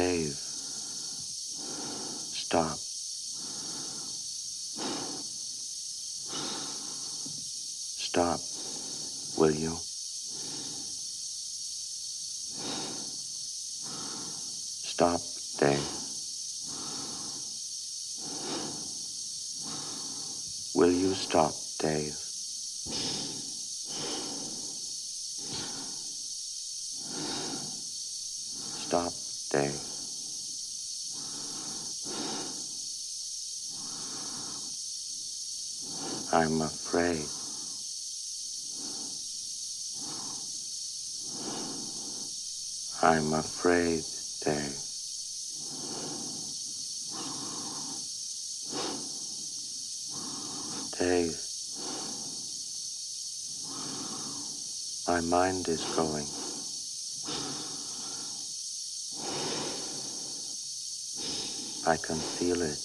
save. Stop. Mind is going. I can feel it.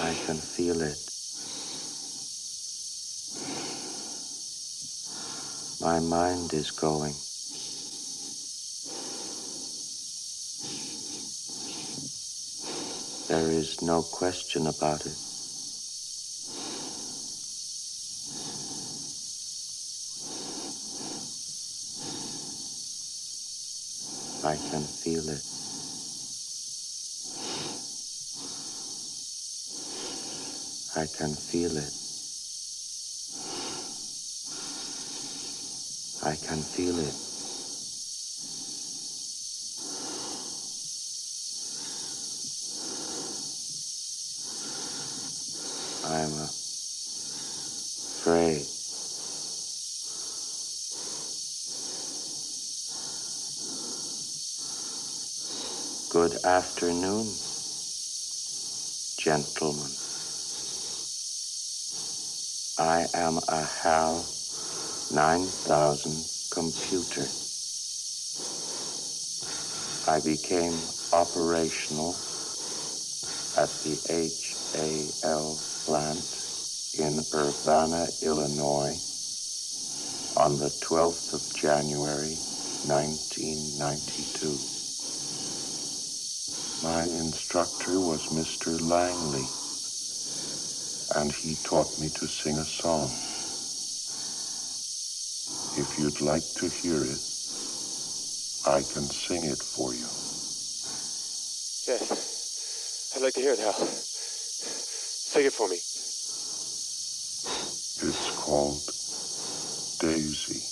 I can feel it. My mind is going. There is no question about it. Can feel it. I can feel it. I can feel it. Afternoon, gentlemen. I am a HAL 9000 computer. I became operational at the HAL plant in Urbana, Illinois on the 12th of January 1992. Instructor was Mr. Langley, and he taught me to sing a song. If you'd like to hear it, I can sing it for you. Yes. I'd like to hear it, Hal. Sing it for me. It's called. Daisy,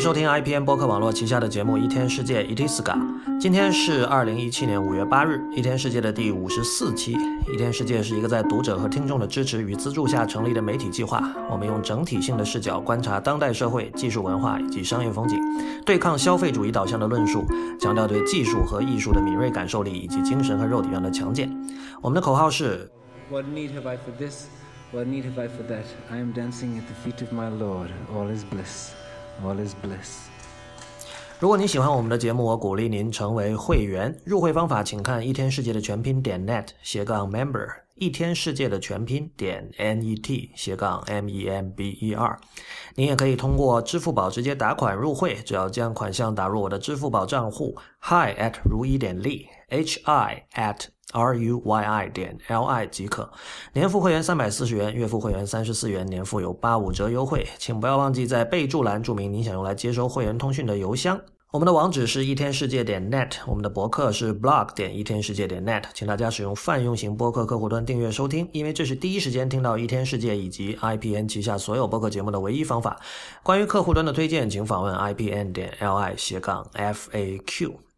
收听 IPN 播客网络旗下的节目《一天世界 Itiska》。今天是二零一七年五月八日，《一天世界》的第五十四期。《一天世界》是一个在读者和听众的支持与资助下成立的媒体计划。我们用整体性的视角观察当代社会、技术文化以及商业风景，对抗消费主义导向的论述，强调对技术和艺术的敏锐感受力以及精神和肉体上的强健。我们的口号是 What need have I for this? What need have I for that? I am dancing at the feet of my Lord. All is bliss. All is bliss. 如果你喜欢我们的节目，我鼓励您成为会员。入会方法请看一天世界的全拼点 net 斜杠 member，一天世界的全拼点 net 斜杠 m e m b e r。您也可以通过支付宝直接打款入会，只要将款项打入我的支付宝账户 hi at 如一点 li h i at r u y i 点 l i 即可。年付会员三百四十元，月付会员三十四元，年付有八五折优惠。请不要忘记在备注栏注明你想用来接收会员通讯的邮箱。我们的网址是一天世界点 net，我们的博客是 blog 点一天世界点 net，请大家使用泛用型播客客户端订阅收听，因为这是第一时间听到一天世界以及 IPN 旗下所有播客节目的唯一方法。关于客户端的推荐，请访问 IPN 点 li 斜杠 FAQ。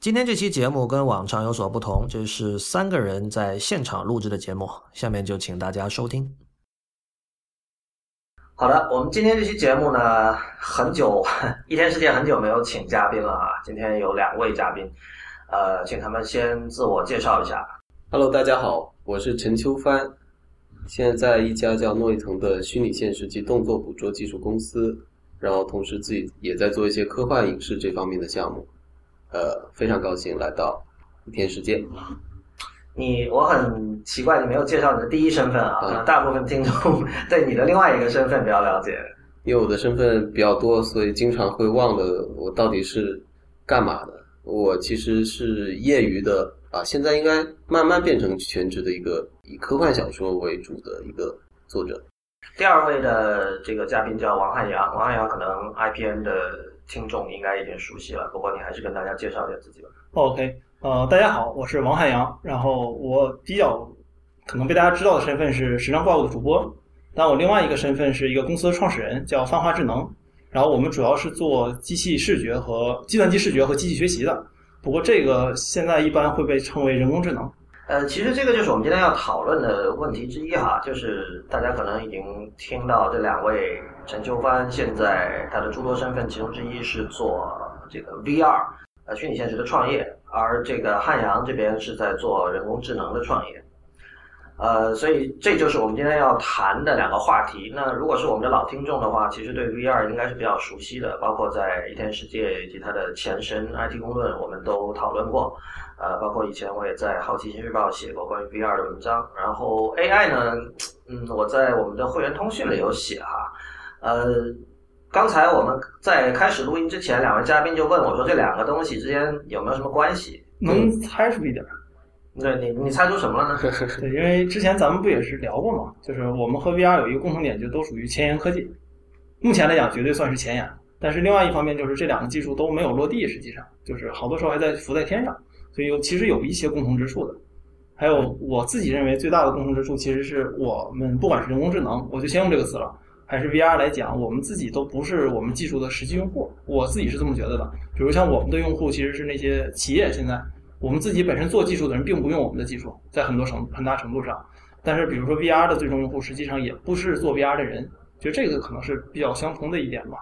今天这期节目跟往常有所不同，这是三个人在现场录制的节目，下面就请大家收听。好的，我们今天这期节目呢，很久 一天时间很久没有请嘉宾了啊。今天有两位嘉宾，呃，请他们先自我介绍一下。Hello，大家好，我是陈秋帆，现在在一家叫诺伊腾的虚拟现实及动作捕捉技术公司，然后同时自己也在做一些科幻影视这方面的项目，呃，非常高兴来到一天世界。你我很奇怪，你没有介绍你的第一身份啊，大部分听众 对你的另外一个身份比较了解。因为我的身份比较多，所以经常会忘了我到底是干嘛的。我其实是业余的啊，现在应该慢慢变成全职的一个以科幻小说为主的一个作者。第二位的这个嘉宾叫王汉阳，王汉阳可能 IPN 的听众应该已经熟悉了，不过你还是跟大家介绍一下自己吧。OK，呃，大家好，我是王汉阳。然后我比较可能被大家知道的身份是时尚怪物的主播，但我另外一个身份是一个公司的创始人，叫泛化智能。然后我们主要是做机器视觉和计算机视觉和机器学习的。不过这个现在一般会被称为人工智能。呃，其实这个就是我们今天要讨论的问题之一哈，就是大家可能已经听到这两位陈秋帆现在他的诸多身份，其中之一是做这个 VR 呃虚拟现实的创业，而这个汉阳这边是在做人工智能的创业。呃，所以这就是我们今天要谈的两个话题。那如果是我们的老听众的话，其实对 VR 应该是比较熟悉的，包括在一天世界以及它的前身 IT 公论，我们都讨论过。呃，包括以前我也在《好奇心日报》写过关于 VR 的文章。然后 AI 呢，嗯，我在我们的会员通讯里有写哈。呃，刚才我们在开始录音之前，两位嘉宾就问我说，这两个东西之间有没有什么关系？能猜出一点儿？对你，你猜出什么了呢？对，因为之前咱们不也是聊过嘛，就是我们和 VR 有一个共同点，就都属于前沿科技。目前来讲，绝对算是前沿。但是另外一方面，就是这两个技术都没有落地，实际上就是好多时候还在浮在天上，所以有其实有一些共同之处的。还有我自己认为最大的共同之处，其实是我们不管是人工智能，我就先用这个词了，还是 VR 来讲，我们自己都不是我们技术的实际用户。我自己是这么觉得的。比如像我们的用户，其实是那些企业，现在我们自己本身做技术的人并不用我们的技术，在很多程很大程度上。但是比如说 VR 的最终用户，实际上也不是做 VR 的人，觉得这个可能是比较相同的一点吧。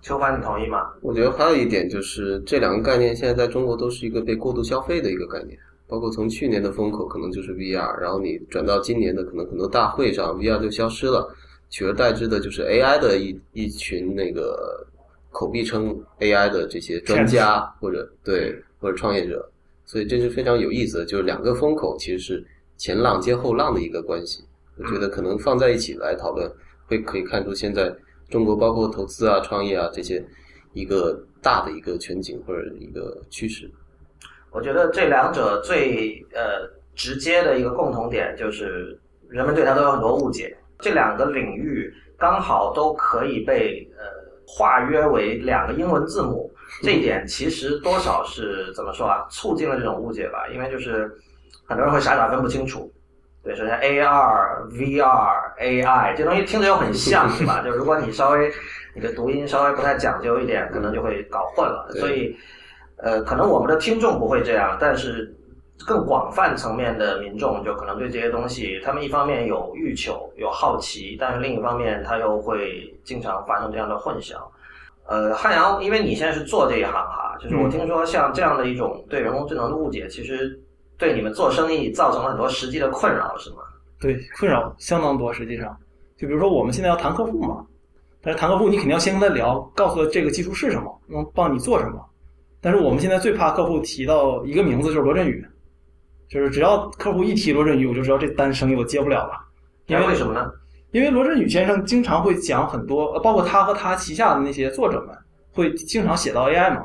秋帆，你同意吗？我觉得还有一点就是，这两个概念现在在中国都是一个被过度消费的一个概念。包括从去年的风口可能就是 VR，然后你转到今年的可能很多大会上 VR 就消失了，取而代之的就是 AI 的一一群那个口碑称 AI 的这些专家或者对或者创业者，所以这是非常有意思的，就是两个风口其实是前浪接后浪的一个关系。我觉得可能放在一起来讨论，会可以看出现在中国包括投资啊、创业啊这些一个大的一个全景或者一个趋势。我觉得这两者最呃直接的一个共同点就是人们对它都有很多误解。这两个领域刚好都可以被呃化约为两个英文字母，这一点其实多少是怎么说啊，促进了这种误解吧。因为就是很多人会傻傻分不清楚。对，首先 AR、VR、AI 这东西听着又很像，对吧？就如果你稍微你的读音稍微不太讲究一点，可能就会搞混了。所以。呃，可能我们的听众不会这样，但是更广泛层面的民众就可能对这些东西，他们一方面有欲求、有好奇，但是另一方面他又会经常发生这样的混淆。呃，汉阳，因为你现在是做这一行哈，就是我听说像这样的一种对人工智能的误解，其实对你们做生意造成了很多实际的困扰，是吗？对，困扰相当多。实际上，就比如说我们现在要谈客户嘛，但是谈客户你肯定要先跟他聊，告诉他这个技术是什么，能帮你做什么。但是我们现在最怕客户提到一个名字，就是罗振宇，就是只要客户一提罗振宇，我就知道这单生意我接不了了。因为为什么呢？因为罗振宇先生经常会讲很多，呃包括他和他旗下的那些作者们会经常写到 AI 嘛。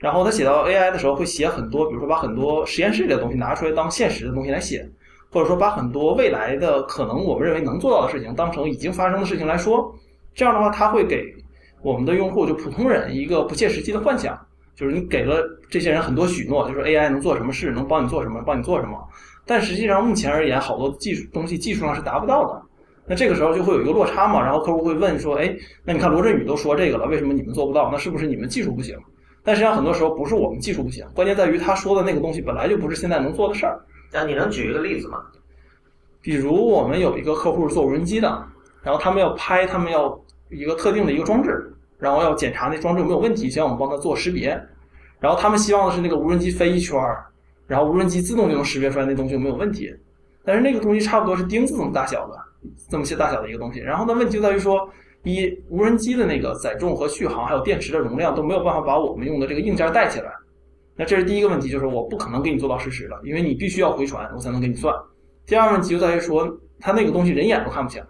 然后他写到 AI 的时候会写很多，比如说把很多实验室里的东西拿出来当现实的东西来写，或者说把很多未来的可能我们认为能做到的事情当成已经发生的事情来说。这样的话，他会给我们的用户就普通人一个不切实际的幻想，就是你给了这些人很多许诺，就是 AI 能做什么事，能帮你做什么，帮你做什么。但实际上目前而言，好多技术东西技术上是达不到的。那这个时候就会有一个落差嘛，然后客户会问说：“哎，那你看罗振宇都说这个了，为什么你们做不到？那是不是你们技术不行？”但实际上很多时候不是我们技术不行，关键在于他说的那个东西本来就不是现在能做的事儿。那你能举一个例子吗？比如我们有一个客户做无人机的，然后他们要拍，他们要一个特定的一个装置，然后要检查那装置有没有问题，需要我们帮他做识别。然后他们希望的是那个无人机飞一圈儿，然后无人机自动就能识别出来那东西有没有问题。但是那个东西差不多是钉子这么大小的，这么些大小的一个东西。然后呢，问题就在于说，一无人机的那个载重和续航还有电池的容量都没有办法把我们用的这个硬件带起来。那这是第一个问题，就是我不可能给你做到实时的，因为你必须要回传，我才能给你算。第二个问题就在于说，它那个东西人眼都看不清。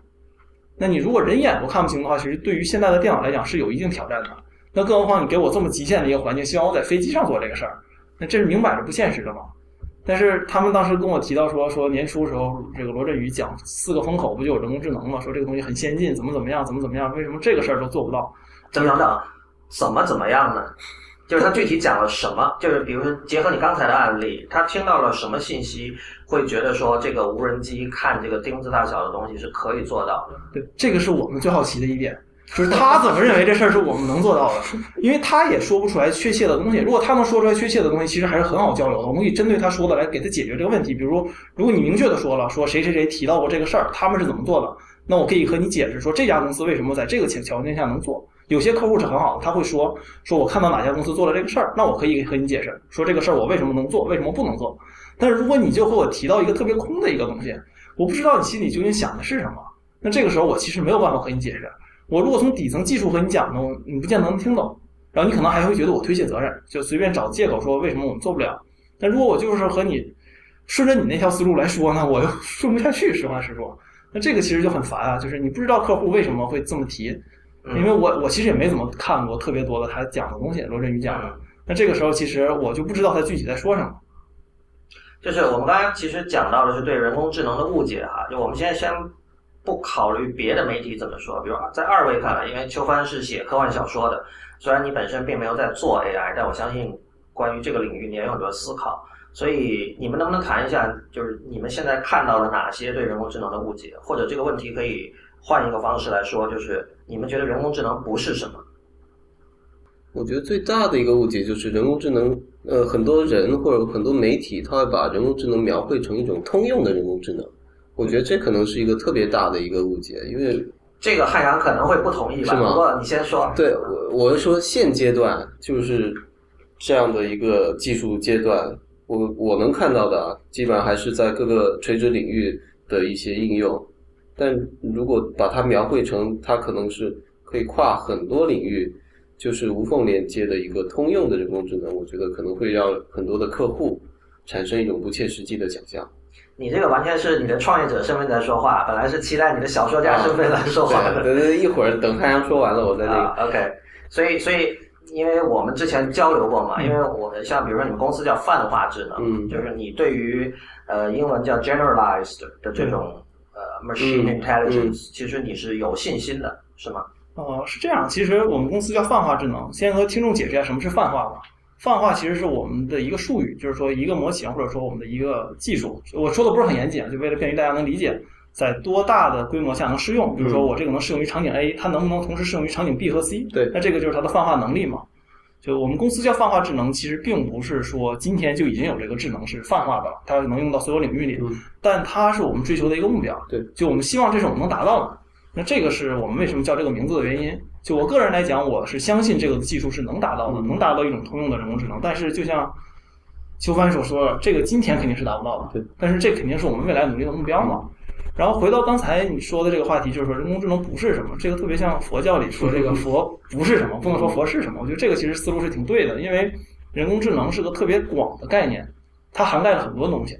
那你如果人眼都看不清的话，其实对于现在的电脑来讲是有一定挑战的。那更何况你给我这么极限的一个环境，希望我在飞机上做这个事儿，那这是明摆着不现实的嘛。但是他们当时跟我提到说，说年初时候这个罗振宇讲四个风口不就有人工智能嘛，说这个东西很先进，怎么怎么样，怎么怎么样，为什么这个事儿都做不到？等等等，怎么怎么样呢？就是他具体讲了什么？就是比如说结合你刚才的案例，他听到了什么信息，会觉得说这个无人机看这个钉子大小的东西是可以做到的。对，这个是我们最好奇的一点，就是他怎么认为这事儿是我们能做到的？因为他也说不出来确切的东西。如果他能说出来确切的东西，其实还是很好交流的。我们可以针对他说的来给他解决这个问题。比如，如果你明确的说了，说谁谁谁提到过这个事儿，他们是怎么做的，那我可以和你解释说这家公司为什么在这个情条件下能做。有些客户是很好的，他会说说我看到哪家公司做了这个事儿，那我可以和你解释说这个事儿我为什么能做，为什么不能做。但是如果你就和我提到一个特别空的一个东西，我不知道你心里究竟想的是什么，那这个时候我其实没有办法和你解释。我如果从底层技术和你讲呢，你不见得能听懂，然后你可能还会觉得我推卸责任，就随便找借口说为什么我们做不了。但如果我就是和你顺着你那条思路来说呢，我又 说不下去，实话实说。那这个其实就很烦啊，就是你不知道客户为什么会这么提。因为我我其实也没怎么看过特别多的他讲的东西，罗振宇讲的。那这个时候其实我就不知道他具体在说什么。就是我们刚才其实讲到的是对人工智能的误解哈，就我们现在先不考虑别的媒体怎么说，比如在二位看来，因为秋帆是写科幻小说的，虽然你本身并没有在做 AI，但我相信关于这个领域你也有很多思考。所以你们能不能谈一下，就是你们现在看到了哪些对人工智能的误解，或者这个问题可以换一个方式来说，就是你们觉得人工智能不是什么？我觉得最大的一个误解就是人工智能，呃，很多人或者很多媒体，他会把人工智能描绘成一种通用的人工智能。我觉得这可能是一个特别大的一个误解，因为这个汉阳可能会不同意吧？是吗不过你先说。对我我是说现阶段就是这样的一个技术阶段，我我能看到的啊，基本上还是在各个垂直领域的一些应用。但如果把它描绘成它可能是可以跨很多领域，就是无缝连接的一个通用的人工智能，我觉得可能会让很多的客户产生一种不切实际的想象。你这个完全是你的创业者身份在说话，本来是期待你的小说家身份来说话的。对一会儿等太阳说完了，我再那个。啊，OK，所以所以因为我们之前交流过嘛，因为我们像比如说你们公司叫泛化智能，嗯就是你对于呃英文叫 generalized 的这种呃 machine 嗯 intelligence，、其实你是有信心的，是吗？呃，是这样，其实我们公司叫泛化智能。先和听众解释一下什么是泛化吧。泛化其实是我们的一个术语，就是说一个模型或者说我们的一个技术。我说的不是很严谨啊，就为了便于大家能理解，在多大的规模下能适用。比如说我这个能适用于场景 A，它能不能同时适用于场景 B 和 C？对那这个就是它的泛化能力嘛。就我们公司叫泛化智能，其实并不是说今天就已经有这个智能是泛化的了，它能用到所有领域里，嗯但它是我们追求的一个目标。对，就我们希望这是我们能达到的。那这个是我们为什么叫这个名字的原因。就我个人来讲，我是相信这个技术是能达到的，能达到一种通用的人工智能。但是就像秋帆所说的，这个今天肯定是达不到的。对，但是这肯定是我们未来努力的目标嘛。然后回到刚才你说的这个话题，就是说人工智能不是什么，这个特别像佛教里说这个佛不是什么，不能说佛是什么。我觉得这个其实思路是挺对的，因为人工智能是个特别广的概念，它涵盖了很多东西。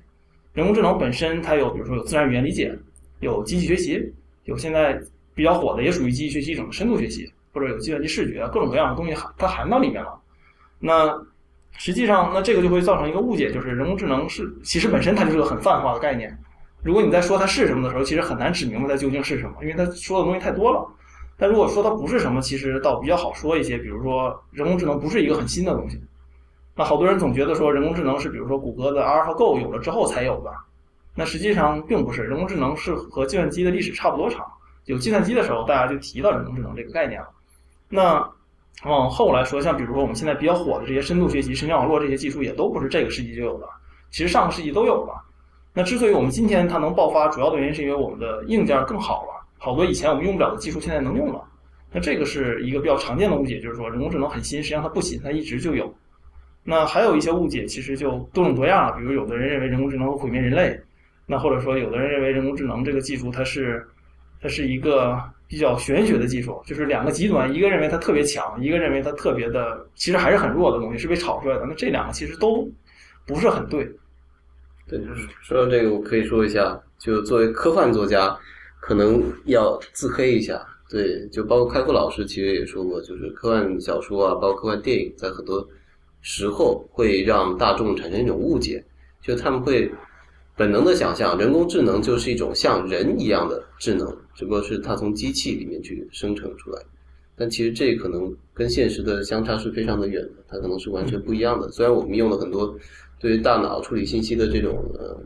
人工智能本身它有，比如说有自然语言理解，有机器学习，有现在比较火的也属于机器学习一种深度学习，或者有计算机视觉，各种各样的东西含它含到里面了。那实际上，那这个就会造成一个误解，就是人工智能是其实本身它就是个很泛化的概念。如果你在说它是什么的时候，其实很难指明白它究竟是什么，因为它说的东西太多了。但如果说它不是什么，其实倒比较好说一些。比如说，人工智能不是一个很新的东西。那好多人总觉得说人工智能是比如说谷歌的 AlphaGo 有了之后才有的，那实际上并不是。人工智能是和计算机的历史差不多长，有计算机的时候大家就提到人工智能这个概念了。那往后来说，像比如说我们现在比较火的这些深度学习、神经网络这些技术，也都不是这个世纪就有的，其实上个世纪都有了。那之所以我们今天它能爆发，主要的原因是因为我们的硬件更好了，好多以前我们用不了的技术现在能用了。那这个是一个比较常见的误解，就是说人工智能很新，实际上它不新，它一直就有。那还有一些误解，其实就多种多样了。比如有的人认为人工智能会毁灭人类，那或者说有的人认为人工智能这个技术它是它是一个比较玄学的技术，就是两个极端，一个认为它特别强，一个认为它特别的，其实还是很弱的东西，是被炒出来的。那这两个其实都不是很对。对，就是说到这个，我可以说一下，就作为科幻作家，可能要自黑一下。对，就包括开复老师其实也说过，就是科幻小说啊，包括科幻电影，在很多时候会让大众产生一种误解，就他们会本能的想象人工智能就是一种像人一样的智能，只不过是它从机器里面去生成出来。但其实这可能跟现实的相差是非常的远的，它可能是完全不一样的。虽然我们用了很多对于大脑处理信息的这种呃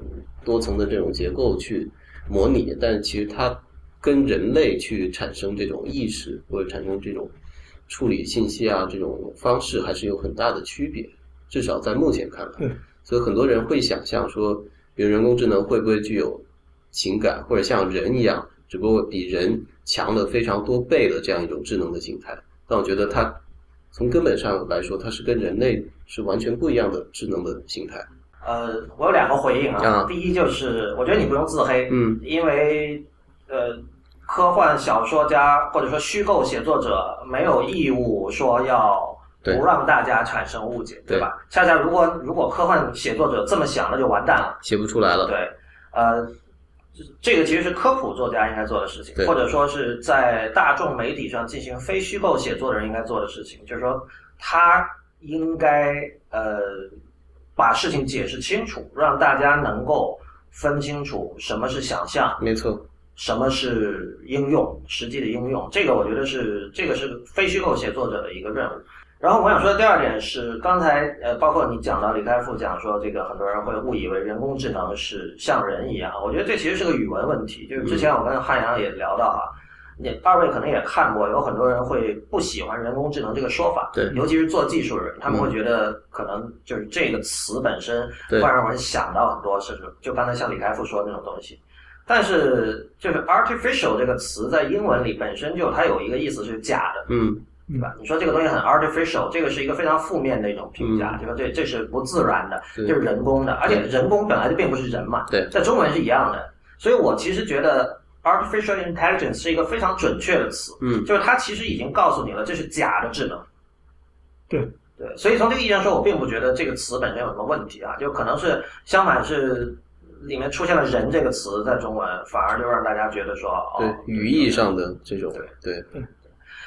多层的这种结构去模拟，但其实它跟人类去产生这种意识或者产生这种处理信息啊这种方式还是有很大的区别，至少在目前看来。所以很多人会想象说，比如人工智能会不会具有情感，或者像人一样，只不过比人强了非常多倍的这样一种智能的形态。但我觉得它从根本上来说，它是跟人类是完全不一样的智能的形态。呃，我有两个回应啊。啊第一就是，我觉得你不用自黑，嗯，因为呃，科幻小说家或者说虚构写作者没有义务说要对不让大家产生误解，对对吧？恰恰如果如果科幻写作者这么想，那就完蛋了。写不出来了。对，呃，这个其实是科普作家应该做的事情，或者说是在大众媒体上进行非虚构写作的人应该做的事情，就是说他应该呃把事情解释清楚，让大家能够分清楚什么是想象，没错，什么是应用，实际的应用，这个我觉得是这个是非虚构写作者的一个任务。然后我想说的第二点是，刚才呃，包括你讲到李开复讲说，这个很多人会误以为人工智能是像人一样，我觉得这其实是个语文问题。就是之前我跟汉阳也聊到啊，你二位可能也看过，有很多人会不喜欢人工智能这个说法，对尤其是做技术的人，他们会觉得可能就是这个词本身会让人想到很多是就刚才像李开复说的那种东西。但是，就是 artificial 这个词在英文里本身就它有一个意思是假的，嗯，对吧？你说这个东西很 artificial，这个是一个非常负面的一种评价，就说这这是不自然的，这是人工的，而且人工本来就并不是人嘛，对。在中文是一样的。所以我其实觉得 artificial intelligence 是一个非常准确的词，嗯。就是它其实已经告诉你了，这是假的智能。对。对，所以从这个意义上说，我并不觉得这个词本身有什么问题啊，就可能是相反是里面出现了“人”这个词在中文，反而就让大家觉得说，哦，对，语义上的这种，对。对，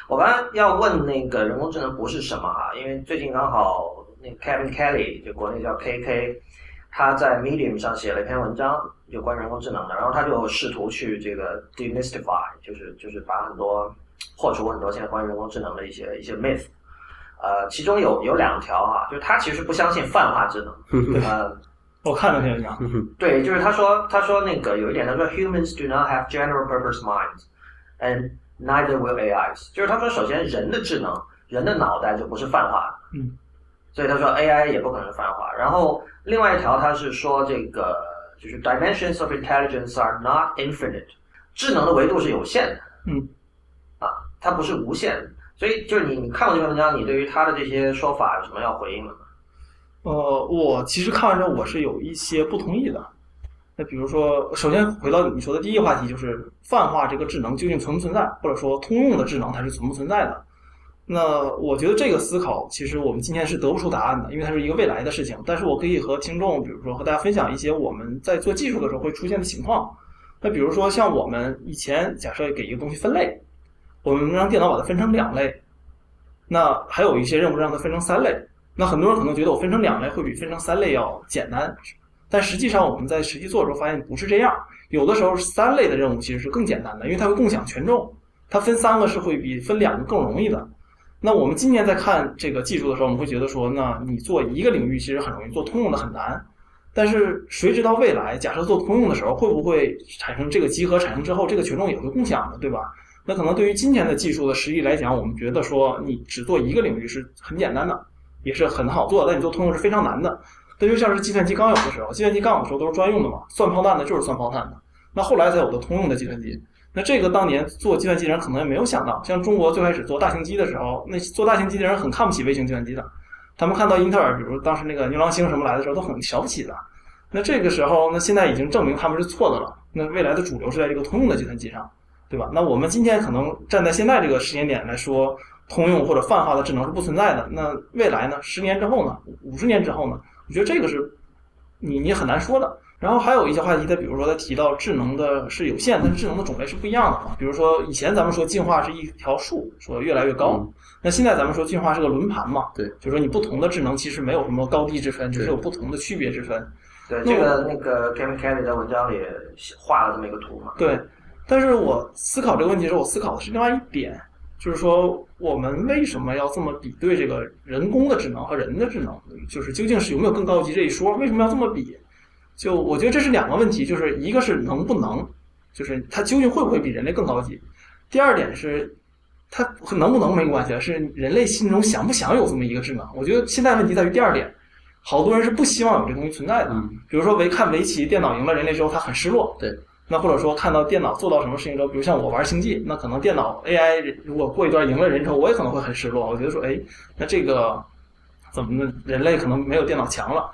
我刚刚要问那个人工智能不是什么哈，因为最近刚好那个 Kevin Kelly 就国内叫 KK，他在 Medium 上写了一篇文章，有关人工智能的，然后他就试图去这个 demystify，就是就是把很多破除很多现在关于人工智能的一些一些 myth，呃，其中有有两条哈，就是他其实不相信泛化智能，呃，我看了篇文章，对，就是他说，他说那个有一点，他说 humans do not have general purpose minds, and neither will AIs。就是他说，首先人的智能，人的脑袋就不是泛化的，嗯，所以他说 AI 也不可能是泛化。然后另外一条，他是说这个就是 dimensions of intelligence are not infinite，智能的维度是有限的，嗯，啊，它不是无限的。所以就是你你看过这篇文章，你对于他的这些说法有什么要回应的吗？呃，我其实看完之后我是有一些不同意的。那比如说，首先回到你说的第一个话题，就是泛化这个智能究竟存不存在，或者说通用的智能它是存不存在的？那我觉得这个思考其实我们今天是得不出答案的，因为它是一个未来的事情。但是我可以和听众，比如说和大家分享一些我们在做技术的时候会出现的情况。那比如说像我们以前假设给一个东西分类，我们让电脑把它分成两类，那还有一些任务让它分成三类。那很多人可能觉得我分成两类会比分成三类要简单，但实际上我们在实际做的时候发现不是这样。有的时候三类的任务其实是更简单的，因为它会共享权重，它分三个是会比分两个更容易的。那我们今年在看这个技术的时候，我们会觉得说，那你做一个领域其实很容易，做通用的很难。但是谁知道未来，假设做通用的时候，会不会产生这个集合产生之后，这个权重也会共享的，对吧？那可能对于今天的技术的实力来讲，我们觉得说你只做一个领域是很简单的，也是很好做，但你做通用是非常难的。这就像是计算机刚有的时候，计算机刚有的时候都是专用的嘛，算炮弹的就是算炮弹的。那后来才有的通用的计算机。那这个当年做计算机的人可能也没有想到，像中国最开始做大型机的时候，那做大型机的人很看不起微型计算机的。他们看到英特尔，比如当时那个牛郎星什么来的时候，都很瞧不起的。那这个时候，那现在已经证明他们是错的了。那未来的主流是在这个通用的计算机上，对吧？那我们今天可能站在现在这个时间点来说，通用或者泛化的智能是不存在的。那未来呢？十年之后呢？五十年之后呢？我觉得这个是你你很难说的。然后还有一些话题，他比如说他提到智能的是有限，但是智能的种类是不一样的嘛。比如说以前咱们说进化是一条树，说越来越高，那现在咱们说进化是个轮盘嘛。对，就是说你不同的智能其实没有什么高低之分，只是有不同的区别之分。对，这个那个 Kevin Kelly 在文章里画了这么一个图嘛。对，但是我思考这个问题的时候，我思考的是另外一点，就是说我们为什么要这么比对这个人工的智能和人的智能？就是究竟是有没有更高级这一说？为什么要这么比？就我觉得这是两个问题，就是一个是能不能，就是它究竟会不会比人类更高级？第二点是，它和能不能没关系，是人类心中想不想有这么一个智能？我觉得现在问题在于第二点，好多人是不希望有这东西存在的。比如说围看围棋，电脑赢了人类之后，他很失落。对。那或者说看到电脑做到什么事情之后，比如像我玩星际，那可能电脑 AI 如果过一段赢了人之后，我也可能会很失落。我觉得说，哎，那这个怎么呢？人类可能没有电脑强了。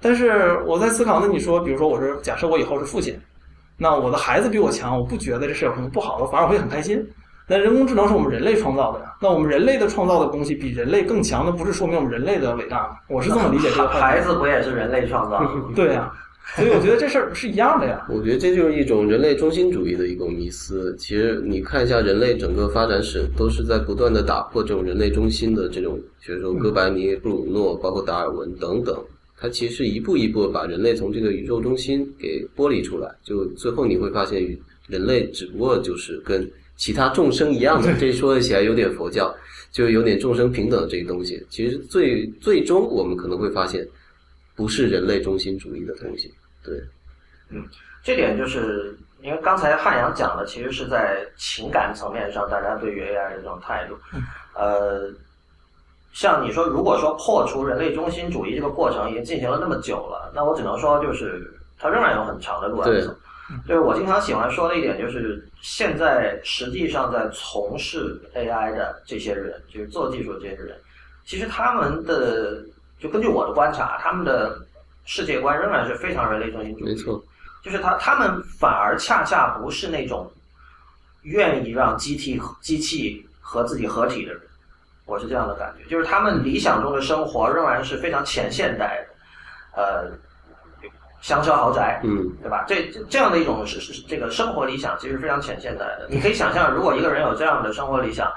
但是我在思考，那你说，比如说我是假设我以后是父亲，那我的孩子比我强，我不觉得这事有什么不好的，反而会很开心。那人工智能是我们人类创造的呀，那我们人类的创造的东西比人类更强，那不是说明我们人类的伟大吗？我是这么理解这个。孩子不也是人类创造的？对呀，所以我觉得这事儿是一样的呀。我觉得这就是一种人类中心主义的一种迷思。其实你看一下人类整个发展史，都是在不断的打破这种人类中心的这种，比如说哥白尼、布鲁诺，包括达尔文等等。它其实一步一步把人类从这个宇宙中心给剥离出来，就最后你会发现，人类只不过就是跟其他众生一样的。这说起来有点佛教，就有点众生平等这个东西。其实最最终我们可能会发现，不是人类中心主义的东西。对，嗯，这点就是因为刚才汉阳讲的，其实是在情感层面上，大家对于 AI 的这种态度，呃。像你说，如果说破除人类中心主义这个过程已经进行了那么久了，那我只能说，就是它仍然有很长的路要走。就是我经常喜欢说的一点，就是现在实际上在从事 AI 的这些人，就是做技术的这些人，其实他们的就根据我的观察，他们的世界观仍然是非常人类中心主义。没错，就是他他们反而恰恰不是那种愿意让机器机器和自己合体的人。我是这样的感觉，就是他们理想中的生活仍然是非常前现代的，呃，香车豪宅，嗯，对吧？这这样的一种是是这个生活理想，其实非常前现代的。你可以想象，如果一个人有这样的生活理想，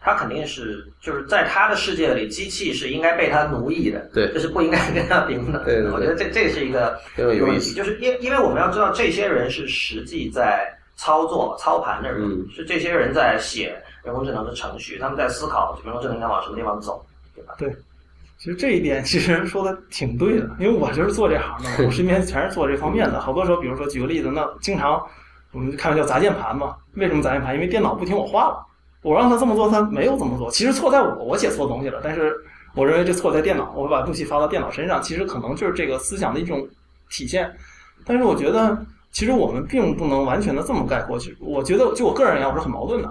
他肯定是就是在他的世界里，机器是应该被他奴役的，对，这是不应该跟他平等。对，我觉得这这是一个有意思，就是因因为我们要知道，这些人是实际在操作操盘的人，是这些人在写。人工智能的程序，他们在思考人工智能应该往什么地方走，对吧？对，其实这一点其实说的挺对的，因为我就是做这行的，我身边全是做这方面的。好多时候，比如说举个例子，那经常我们开玩笑砸键盘嘛。为什么砸键盘？因为电脑不听我话了，我让他这么做，他没有这么做。其实错在我，我写错东西了，但是我认为这错在电脑，我把东西发到电脑身上。其实可能就是这个思想的一种体现。但是我觉得，其实我们并不能完全的这么概括。其实我觉得，就我个人而言，我是很矛盾的。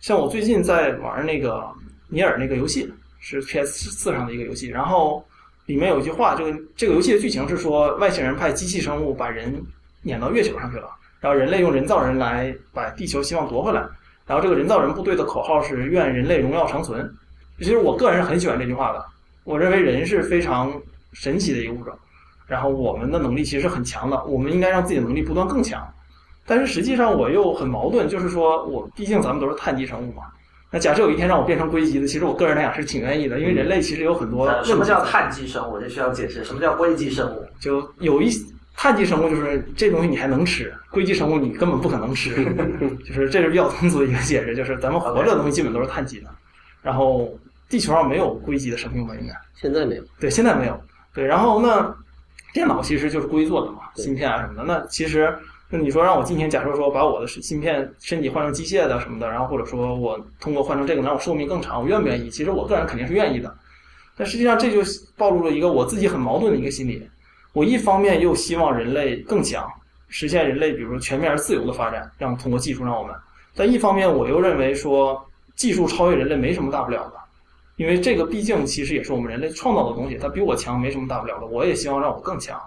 像我最近在玩那个尼尔那个游戏，是 PS 四上的一个游戏。然后里面有一句话，这个这个游戏的剧情是说，外星人派机器生物把人撵到月球上去了，然后人类用人造人来把地球希望夺回来。然后这个人造人部队的口号是“愿人类荣耀长存”。其实我个人是很喜欢这句话的。我认为人是非常神奇的一个物种，然后我们的能力其实很强的，我们应该让自己的能力不断更强。但是实际上我又很矛盾，就是说我毕竟咱们都是碳基生物嘛，那假设有一天让我变成硅基的，其实我个人来讲是挺愿意的，因为人类其实有很多呃什么叫碳基生物？这需要解释。什么叫硅基生物？就有一碳基生物，就是这东西你还能吃，硅基生物你根本不可能吃，就是这是比较通俗的一个解释，就是咱们活着的东西基本都是碳基的，然后地球上没有硅基的生命吧？应该现在没有，对，现在没有。对，然后那，电脑其实就是硅做的嘛，芯片啊什么的。那其实，那你说让我今天假设说把我的芯片身体换成机械的什么的，然后或者说我通过换成这个能让我寿命更长，我愿不愿意？其实我个人肯定是愿意的。但实际上这就暴露了一个我自己很矛盾的一个心理。我一方面又希望人类更强，实现人类比如说全面而自由的发展，让通过技术让我们；但一方面我又认为说技术超越人类没什么大不了的。因为这个毕竟其实也是我们人类创造的东西，它比我强没什么大不了的。我也希望让我更强。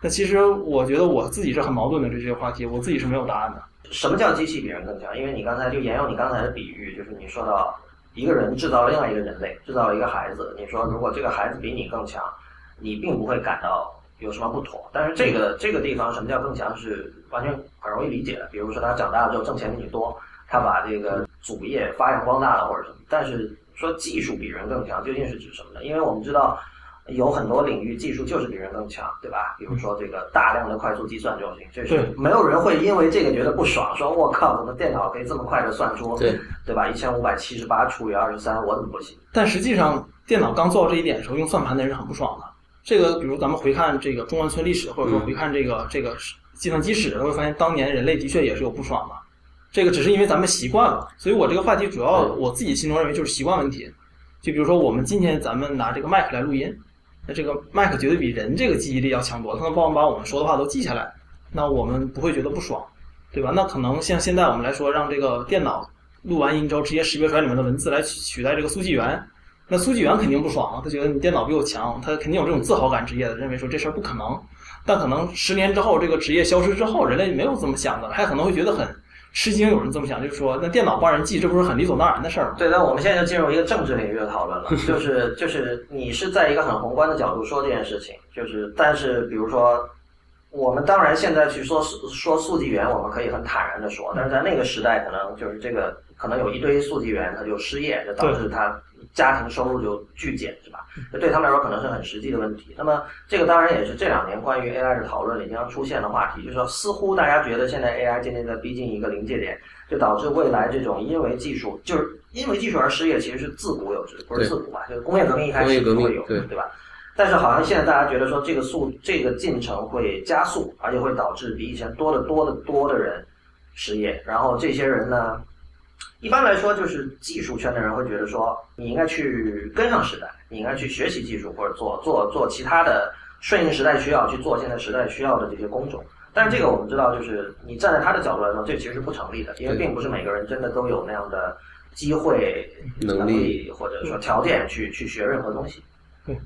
那其实我觉得我自己是很矛盾的，这些话题，我自己是没有答案的。什么叫机器比人更强？因为你刚才就沿用你刚才的比喻，就是你说到一个人制造了另外一个人类，制造了一个孩子。你说如果这个孩子比你更强，你并不会感到有什么不妥。但是这个这个地方什么叫更强是完全很容易理解的。比如说他长大了之后挣钱比你多，他把这个主业发扬光大了或者什么。但是说技术比人更强，究竟是指什么呢？因为我们知道。有很多领域技术就是比人更强，对吧？比如说这个大量的快速计算这种事情，这是没有人会因为这个觉得不爽，说我靠，怎么电脑可以这么快的算出，对对吧？一千五百七十八除以二十三，我怎么不行？但实际上，电脑刚做到这一点的时候，用算盘的人是很不爽的。这个，比如咱们回看这个中关村历史，或者说回看这个、这个计算机史，会发现当年人类的确也是有不爽的。这个只是因为咱们习惯了，所以我这个话题主要我自己心中认为就是习惯问题。就比如说我们今天咱们拿这个麦克来录音。那这个麦克绝对比人这个记忆力要强多了，它能帮我们把我们说的话都记下来，那我们不会觉得不爽，对吧？那可能像现在我们来说，让这个电脑录完音之后直接识别出来里面的文字来取代这个速记员，那速记员肯定不爽啊，他觉得你电脑比我强，他肯定有这种自豪感职业的，认为说这事儿不可能。但可能十年之后，这个职业消失之后，人类没有这么想的，还可能会觉得很吃惊。有人这么想，就是说，那电脑帮人记，这不是很理所当然的事儿吗？对，那我们现在就进入一个政治领域的讨论了，就是就是你是在一个很宏观的角度说这件事情，就是但是比如说，我们当然现在去说说速记员，我们可以很坦然的说，但是在那个时代，可能就是这个可能有一堆速记员他就失业，就导致他家庭收入就巨减，是吧？这对他们来说可能是很实际的问题。那么这个当然也是这两年关于 AI 的讨论里经常出现的话题，就是说似乎大家觉得现在 AI 渐渐在逼近一个临界点。就导致未来这种因为技术，就是因为技术而失业，其实是自古有之，不是自古吧？就是工业革命一开始就会有，对对吧？但是好像现在大家觉得说这个速这个进程会加速，而且会导致比以前多得多得多的人失业。然后这些人呢，一般来说就是技术圈的人会觉得说，你应该去跟上时代，你应该去学习技术或者做做做其他的顺应时代需要去做现在时代需要的这些工种。但是这个我们知道，就是你站在他的角度来说，这其实是不成立的，因为并不是每个人真的都有那样的机会、能力或者说条件去去学任何东西。对，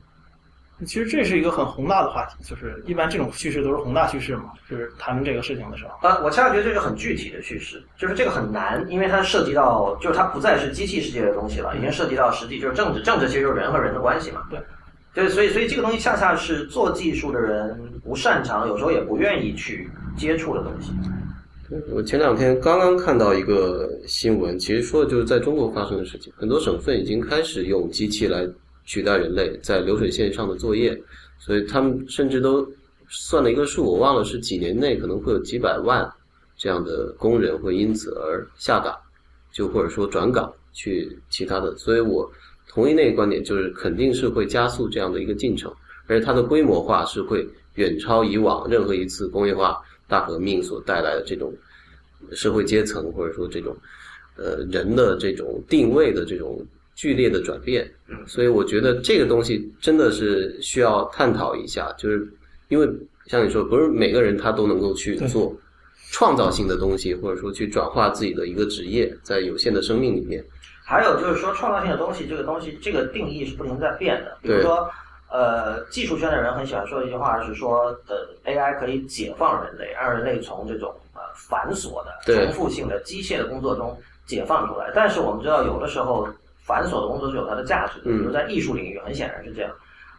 其实这是一个很宏大的话题，就是一般这种叙事都是宏大叙事嘛，就是谈论这个事情的时候。呃，我恰恰觉得这是很具体的叙事，就是这个很难，因为它涉及到，就是它不再是机器世界的东西了，已经涉及到实际就是政治，政治其实就是人和人的关系嘛。对。对，所以所以这个东西恰恰是做技术的人不擅长，有时候也不愿意去接触的东西。我前两天刚刚看到一个新闻，其实说的就是在中国发生的事情。很多省份已经开始用机器来取代人类在流水线上的作业，所以他们甚至都算了一个数，我忘了是几年内可能会有几百万这样的工人会因此而下岗，就或者说转岗去其他的。所以我同意那个观点，就是肯定是会加速这样的一个进程，而且它的规模化是会远超以往任何一次工业化。大革命所带来的这种社会阶层，或者说这种呃人的这种定位的这种剧烈的转变，所以我觉得这个东西真的是需要探讨一下，就是因为像你说，不是每个人他都能够去做创造性的东西，或者说去转化自己的一个职业，在有限的生命里面。还有就是说，创造性的东西，这个东西这个定义是不停在变的，比如说。呃，技术圈的人很喜欢说一句话，是说，呃，AI 可以解放人类，让人类从这种呃繁琐的、重复性的、机械的工作中解放出来。但是我们知道，有的时候繁琐的工作是有它的价值的，比如在艺术领域，很显然是这样，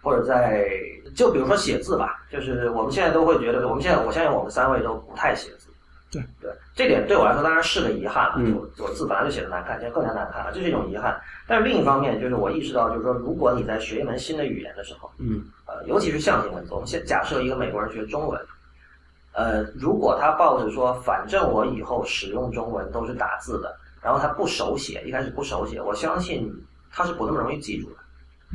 或者在就比如说写字吧，就是我们现在都会觉得，我们现在我相信我们三位都不太写字，对。对，这点对我来说当然是个遗憾了。嗯。我我字本来就写的难看，现在更加难看了，这是一种遗憾。但是另一方面，就是我意识到，就是说，如果你在学一门新的语言的时候，嗯。呃，尤其是象形文字，我们先假设一个美国人学中文，呃，如果他抱着说，反正我以后使用中文都是打字的，然后他不手写，一开始不手写，我相信他是不那么容易记住的。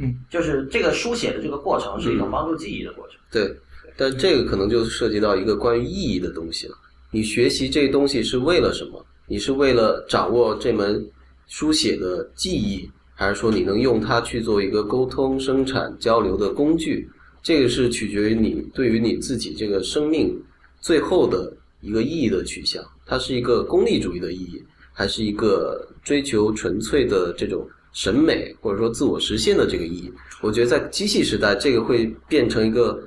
嗯，就是这个书写的这个过程是一种帮助记忆的过程。对，但这个可能就涉及到一个关于意义的东西了。你学习这东西是为了什么？你是为了掌握这门书写的技艺，还是说你能用它去做一个沟通、生产、交流的工具？这个是取决于你对于你自己这个生命最后的一个意义的取向。它是一个功利主义的意义，还是一个追求纯粹的这种审美或者说自我实现的这个意义？我觉得在机器时代，这个会变成一个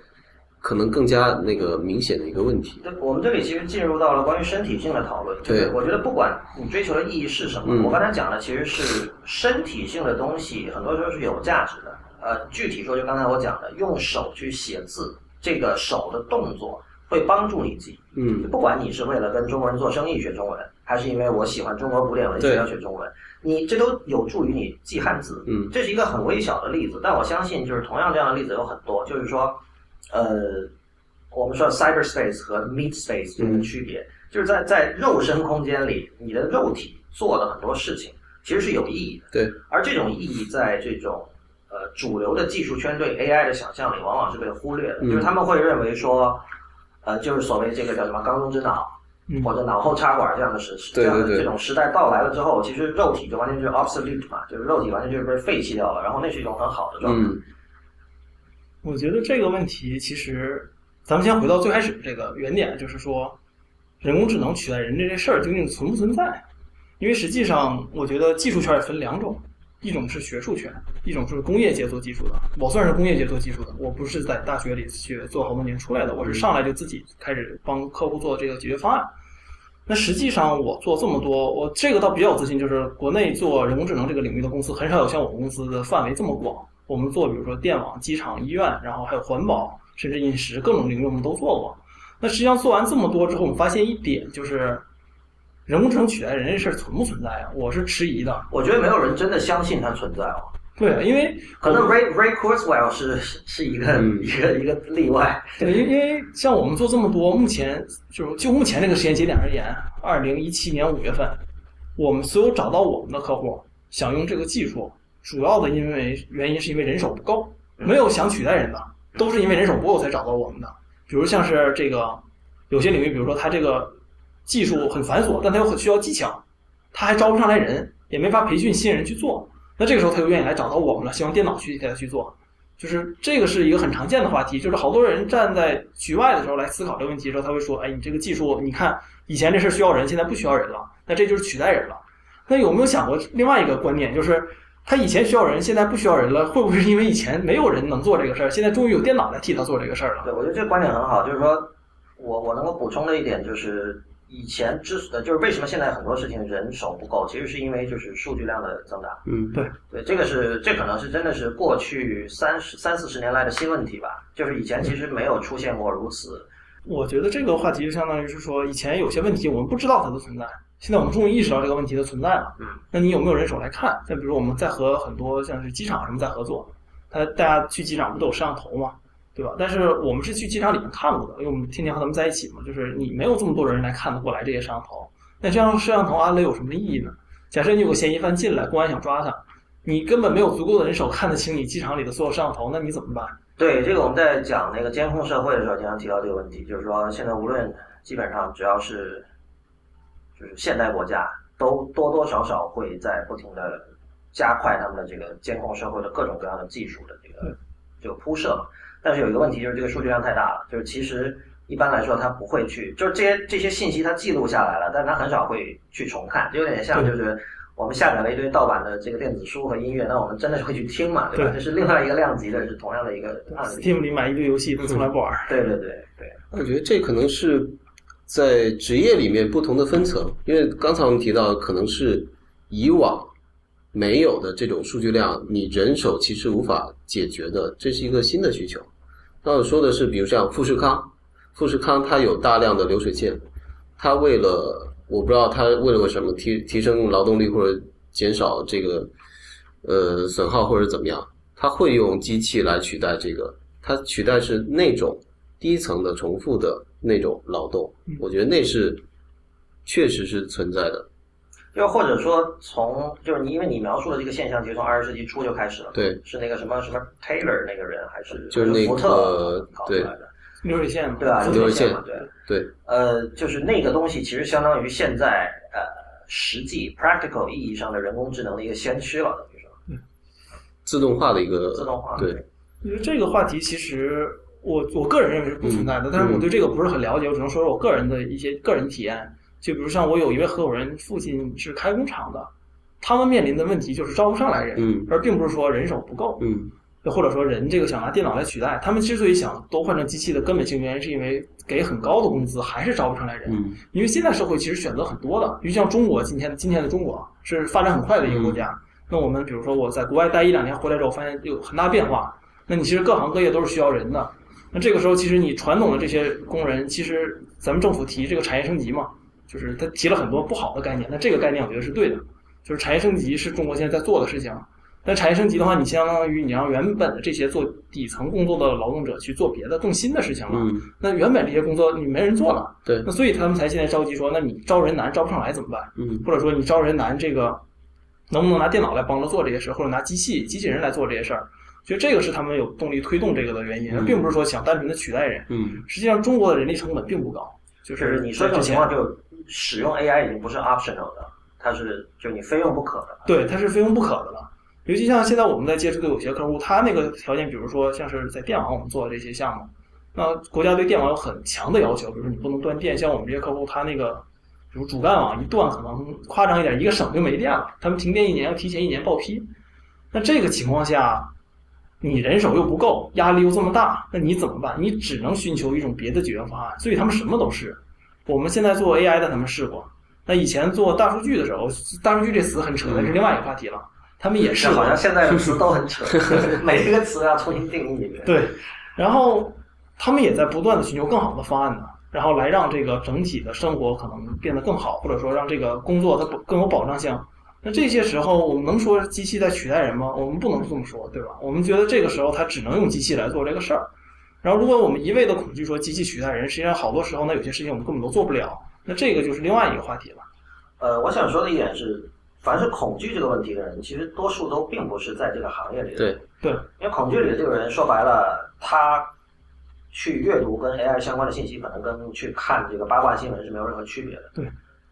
可能更加那个明显的一个问题。对，我们这里其实进入到了关于身体性的讨论。对我觉得不管你追求的意义是什么，嗯我刚才讲的其实是身体性的东西，很多时候是有价值的。呃，具体说，就刚才我讲的，用手去写字，这个手的动作会帮助你记。嗯不管你是为了跟中国人做生意学中文，还是因为我喜欢中国古典文学对要学中文，你这都有助于你记汉字。嗯这是一个很微小的例子，但我相信就是同样这样的例子有很多。就是说，呃，我们说 cyberspace 和 meat space 这个区别，就是在在肉身空间里，你的肉体做的很多事情其实是有意义的。对，而这种意义在这种呃主流的技术圈对 AI 的想象里，往往是被忽略的，嗯就是他们会认为说，呃，就是所谓这个叫什么缸中之脑。嗯或者脑后插管这样的时这样的对对这种时代到来了之后，其实肉体就完全就是 obsolete 嘛，就是肉体完全就是被废弃掉了，然后那是一种很好的状态。嗯我觉得这个问题其实，咱们先回到最开始这个原点，就是说，人工智能取代人这这事儿究竟存不存在？因为实际上，我觉得技术圈也分两种，一种是学术圈，一种是工业界做技术的。我算是工业界做技术的，我不是在大学里去做好多年出来的，我是上来就自己开始帮客户做这个解决方案。那实际上我做这么多，我这个倒比较有自信，就是国内做人工智能这个领域的公司很少有像我们公司的范围这么广。我们做比如说电网、机场、医院，然后还有环保，甚至饮食各种领域我们都做过。那实际上做完这么多之后，我们发现一点就是，人工智能取代人这事儿存不存在啊？我是迟疑的。我觉得没有人真的相信它存在哦。对，因为可能 Ray Ray Kurzweil 是是一个、嗯一个一个例外。对，因因为像我们做这么多，目前就就目前这个时间节点而言，二零一七年五月份，我们所有找到我们的客户想用这个技术，主要的因为原因是因为人手不够，没有想取代人的，都是因为人手不够才找到我们的。比如像是这个有些领域，比如说它这个技术很繁琐，但它又很需要技巧，他还招不上来人，也没法培训新人去做。那这个时候他就愿意来找到我们了，希望电脑去给他去做。就是这个是一个很常见的话题，就是好多人站在局外的时候来思考这个问题的时候，他会说：“哎，你这个技术，你看以前这事需要人，现在不需要人了，那这就是取代人了。”那有没有想过另外一个观念，就是他以前需要人，现在不需要人了，会不会是因为以前没有人能做这个事儿，现在终于有电脑来替他做这个事儿了？对，我觉得这个观点很好，就是说我我能够补充的一点就是，以前之呃就是为什么现在很多事情人手不够，其实是因为就是数据量的增长。嗯对，对这个是这可能是真的是过去三十三四十年来的新问题吧，就是以前其实没有出现过如此。我觉得这个话题就相当于是说，以前有些问题我们不知道它的存在，现在我们终于意识到这个问题的存在了。嗯，那你有没有人手来看？再比如我们在和很多像是机场什么在合作，他大家去机场不都有摄像头嘛，对吧？但是我们是去机场里面看过的，因为我们天天和他们在一起嘛。就是你没有这么多人来看得过来这些摄像头，那这样摄像头安了有什么意义呢？假设你有个嫌疑犯进来，公安想抓他，你根本没有足够的人手看得清你机场里的所有摄像头，那你怎么办？对，这个我们在讲那个监控社会的时候，经常提到这个问题，就是说现在无论基本上只要是就是现代国家，都多多少少会在不停的加快他们的这个监控社会的各种各样的技术的这个这个铺设嘛。但是有一个问题就是这个数据量太大了，就是其实一般来说它不会去，就是这些这些信息它记录下来了，但它很少会去重看，就有点像就是。我们下载了一堆盗版的这个电子书和音乐，那我们真的是会去听嘛，对吧？对这是另外一个量级的，是同样的一个案例。Steam 里买一堆游戏，从来不玩。对对对对，我觉得这可能是在职业里面不同的分层，因为刚才我们提到，可能是以往没有的这种数据量，你人手其实无法解决的，这是一个新的需求。那我说的是，比如像富士康，富士康它有大量的流水线，它为了我不知道它为了什么提提升劳动力或者减少这个呃损耗或者怎么样，它会用机器来取代这个，它取代是那种低层的重复的那种劳动，我觉得那是确实是存在的。又或者说从就是你因为你描述的这个现象，其实从二十世纪初就开始了，对，是那个什么什么 Taylor 那个人还是就是那福特个对搞出来的，流水线，对吧？流水线嘛，对。对，呃，就是那个东西其实相当于现在呃实际 practical 意义上的人工智能的一个先驱了，等于说自动化的一个自动化。对，我觉得这个话题其实我我个人认为是不存在的，嗯但是我对这个不是很了解，我只能说说我个人的一些个人体验。就比如像我有一位合伙人，父亲是开工厂的，他们面临的问题就是招不上来人，嗯而并不是说人手不够，嗯或者说人这个想拿电脑来取代。他们之所以想都换成机器的根本性原因，是因为给很高的工资还是招不上来人。嗯因为现在社会其实选择很多的，因为像中国今天今天的中国是发展很快的一个国家。那我们比如说我在国外待一两年回来之后，发现有很大变化。那你其实各行各业都是需要人的。那这个时候，其实你传统的这些工人，其实咱们政府提这个产业升级嘛，就是他提了很多不好的概念。那这个概念我觉得是对的，就是产业升级是中国现在在做的事情。但产业升级的话，你相当于你让原本的这些做底层工作的劳动者去做别的更新的事情了。嗯，那原本这些工作你没人做了，对那所以他们才现在着急说，那你招人难，招不上来怎么办？嗯或者说你招人难，这个能不能拿电脑来帮着做这些事，或者拿机器机器人来做这些事儿？所以这个是他们有动力推动这个的原因，而并不是说想单纯的取代人。嗯实际上，中国的人力成本并不高，就就是是你说这种情况，就使用 AI 已经不是 optional 的，它是就你非用不可的。对，它是非用不可的了。尤其像现在我们在接触的有些客户，他那个条件，比如说像是在电网我们做的这些项目，那国家对电网有很强的要求，比如说你不能断电。像我们这些客户，他那个比如主干网一断，可能夸张一点，一个省就没电了，他们停电一年要提前一年报批。那这个情况下，你人手又不够，压力又这么大，那你怎么办？你只能寻求一种别的解决方案。所以他们什么都是。我们现在做 AI 的，他们试过。那以前做大数据的时候，大数据这词很扯，那是另外一个话题了。他们也试过是好，像现在的词都很扯，每一个词要重新定义一遍。对，然后他们也在不断的寻求更好的方案呢，然后来让这个整体的生活可能变得更好，或者说让这个工作它更有保障性。那这些时候，我们能说机器在取代人吗？我们不能这么说，对吧？我们觉得这个时候它只能用机器来做这个事儿。然后，如果我们一味的恐惧说机器取代人，实际上好多时候呢，有些事情我们根本都做不了。那这个就是另外一个话题了。呃，我想说的一点是，凡是恐惧这个问题的人，其实多数都并不是在这个行业里的人。对对，因为恐惧里的这个人，说白了，他去阅读跟 AI 相关的信息，可能跟去看这个八卦新闻是没有任何区别的。对。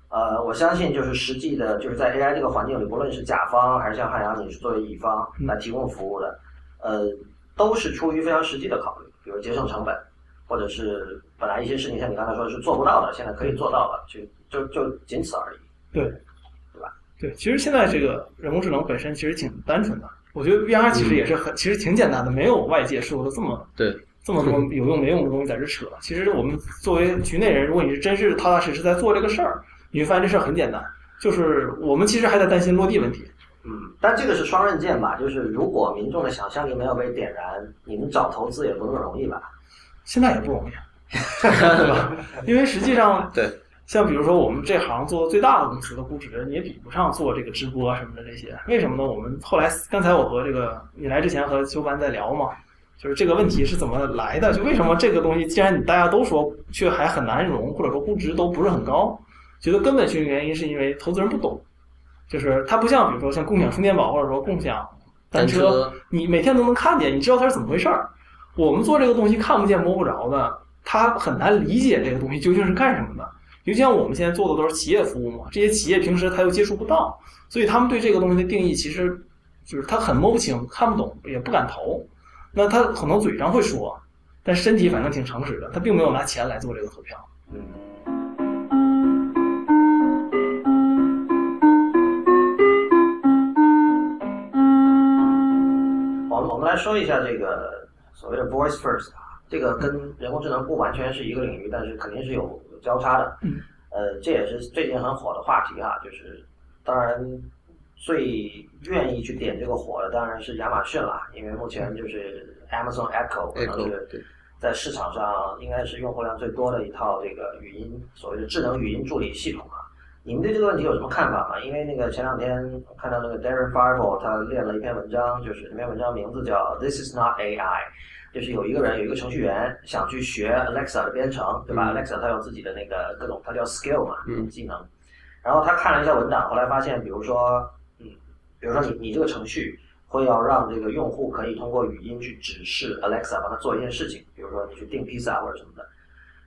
呃，我相信就是实际的，就是在 AI 这个环境里，不论是甲方还是像汉阳你是作为乙方嗯来提供服务的，呃，都是出于非常实际的考虑，比如节省成本，或者是本来一些事情像你刚才说的是做不到的，现在可以做到了，就就就仅此而已。对，对吧？对，其实现在这个人工智能本身其实挺单纯的，我觉得 VR 其实也是很，其实挺简单的，没有外界说的这么对，这么多有用没用的东西在这扯。其实我们作为局内人，如果你是真是踏踏实实在做这个事儿，你会发现这事儿很简单，就是我们其实还在担心落地问题。嗯，但这个是双刃剑吧？就是如果民众的想象力没有被点燃，你们找投资也不那么容易吧？现在也不容易，对吧？因为实际上，对，像比如说我们这行做最大的公司的估值，你也比不上做这个直播什么的这些。为什么呢？我们后来刚才我和这个你来之前和修班在聊嘛，就是这个问题是怎么来的？就为什么这个东西，既然你大家都说却还很难融，或者说估值都不是很高，觉得根本性原因是因为投资人不懂，就是它不像比如说像共享充电宝或者说共享单单车你每天都能看见，你知道它是怎么回事儿。我们做这个东西看不见摸不着的，他很难理解这个东西究竟是干什么的。尤其像我们现在做的都是企业服务嘛，这些企业平时他又接触不到，所以他们对这个东西的定义其实就是他很摸不清、看不懂，也不敢投。那他可能嘴上会说，但身体反正挺诚实的，他并没有拿钱来做这个投票。们我们来说一下这个所谓的 voice first 啊，这个跟人工智能不完全是一个领域，但是肯定是有有交叉的。嗯。呃，这也是最近很火的话题哈，就是当然最愿意去点这个火的当然是亚马逊了，因为目前就是 Amazon Echo 可能是在市场上应该是用户量最多的一套这个语音所谓的智能语音助理系统啊。你们对这个问题有什么看法吗？因为那个前两天看到那个 Darren Farbo 他练了一篇文章，就是那篇文章名字叫 This is not AI，就是有一个人有一个程序员想去学 Alexa 的编程，对吧、嗯 a l e x a 它有自己的那个各种，它叫 skill 嘛，嗯技能。然后他看了一下文档，后来发现，比如说，嗯，比如说你你这个程序会要让这个用户可以通过语音去指示 Alexa 帮他做一件事情，比如说你去订披萨或者什么的。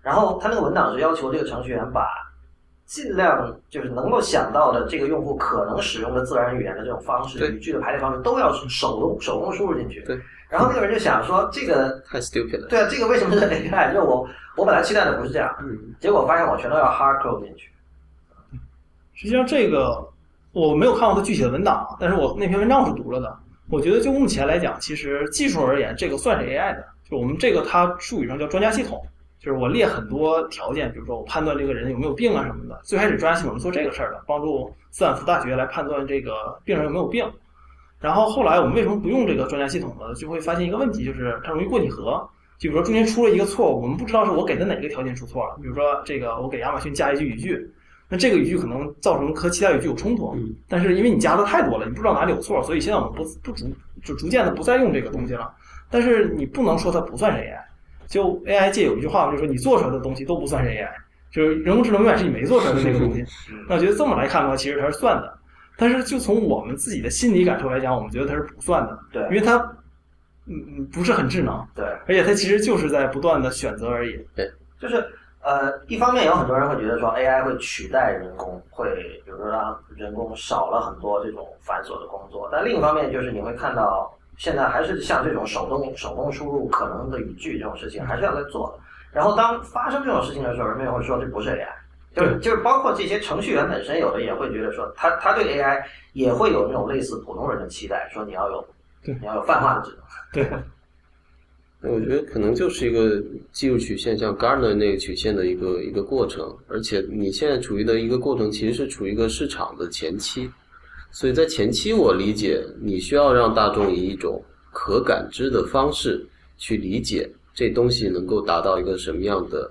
然后他那个文档是要求这个程序员把尽量就是能够想到的这个用户可能使用的自然语言的这种方式、语句的排列方式都要手动手工输入进去。对。然后那个人就想说，这个 太 stupid 了。对啊，这个为什么是 AI？就我我本来期待的不是这样，嗯，结果发现我全都要 hard code 进去。实际上这个我没有看过它具体的文档，啊但是我那篇文章我是读了的。我觉得就目前来讲，其实技术而言，这个算是 AI 的。就我们这个它术语上叫专家系统，就是我列很多条件，比如说我判断这个人有没有病啊什么的。最开始专家系统是做这个事儿的，帮助斯坦福大学来判断这个病人有没有病。然后后来我们为什么不用这个专家系统呢？就会发现一个问题，就是它容易过拟合。就比如说中间出了一个错误，我们不知道是我给的哪个条件出错了。比如说这个我给亚马逊加一句语句，那这个语句可能造成和其他语句有冲突，嗯但是因为你加的太多了，你不知道哪里有错，所以现在我们不不逐就逐渐的不再用这个东西了。但是你不能说它不算是 AI，就 AI 界有一句话，就是说你做出来的东西都不算是 AI，就是人工智能永远是你没做出来的那个东西。那我觉得这么来看的话，其实它是算的。但是就从我们自己的心理感受来讲，我们觉得它是不算的，对因为它嗯嗯不是很智能，对，而且它其实就是在不断的选择而已。对就是呃，一方面有很多人会觉得说 AI 会取代人工，会比如说让人工少了很多这种繁琐的工作，但另一方面就是你会看到现在还是像这种手动手动输入可能的语句这种事情还是要在做的。然后当发生这种事情的时候，人们也会说这不是 AI。就是就是包括这些程序员本身，有的也会觉得说，他他对 AI 也会有那种类似普通人的期待，说你要有对你要有泛化的智能。对，我觉得可能就是一个技术曲线，像 Gartner 那个曲线的一个一个过程，而且你现在处于的一个过程，其实是处于一个市场的前期，所以在前期，我理解你需要让大众以一种可感知的方式去理解这东西能够达到一个什么样的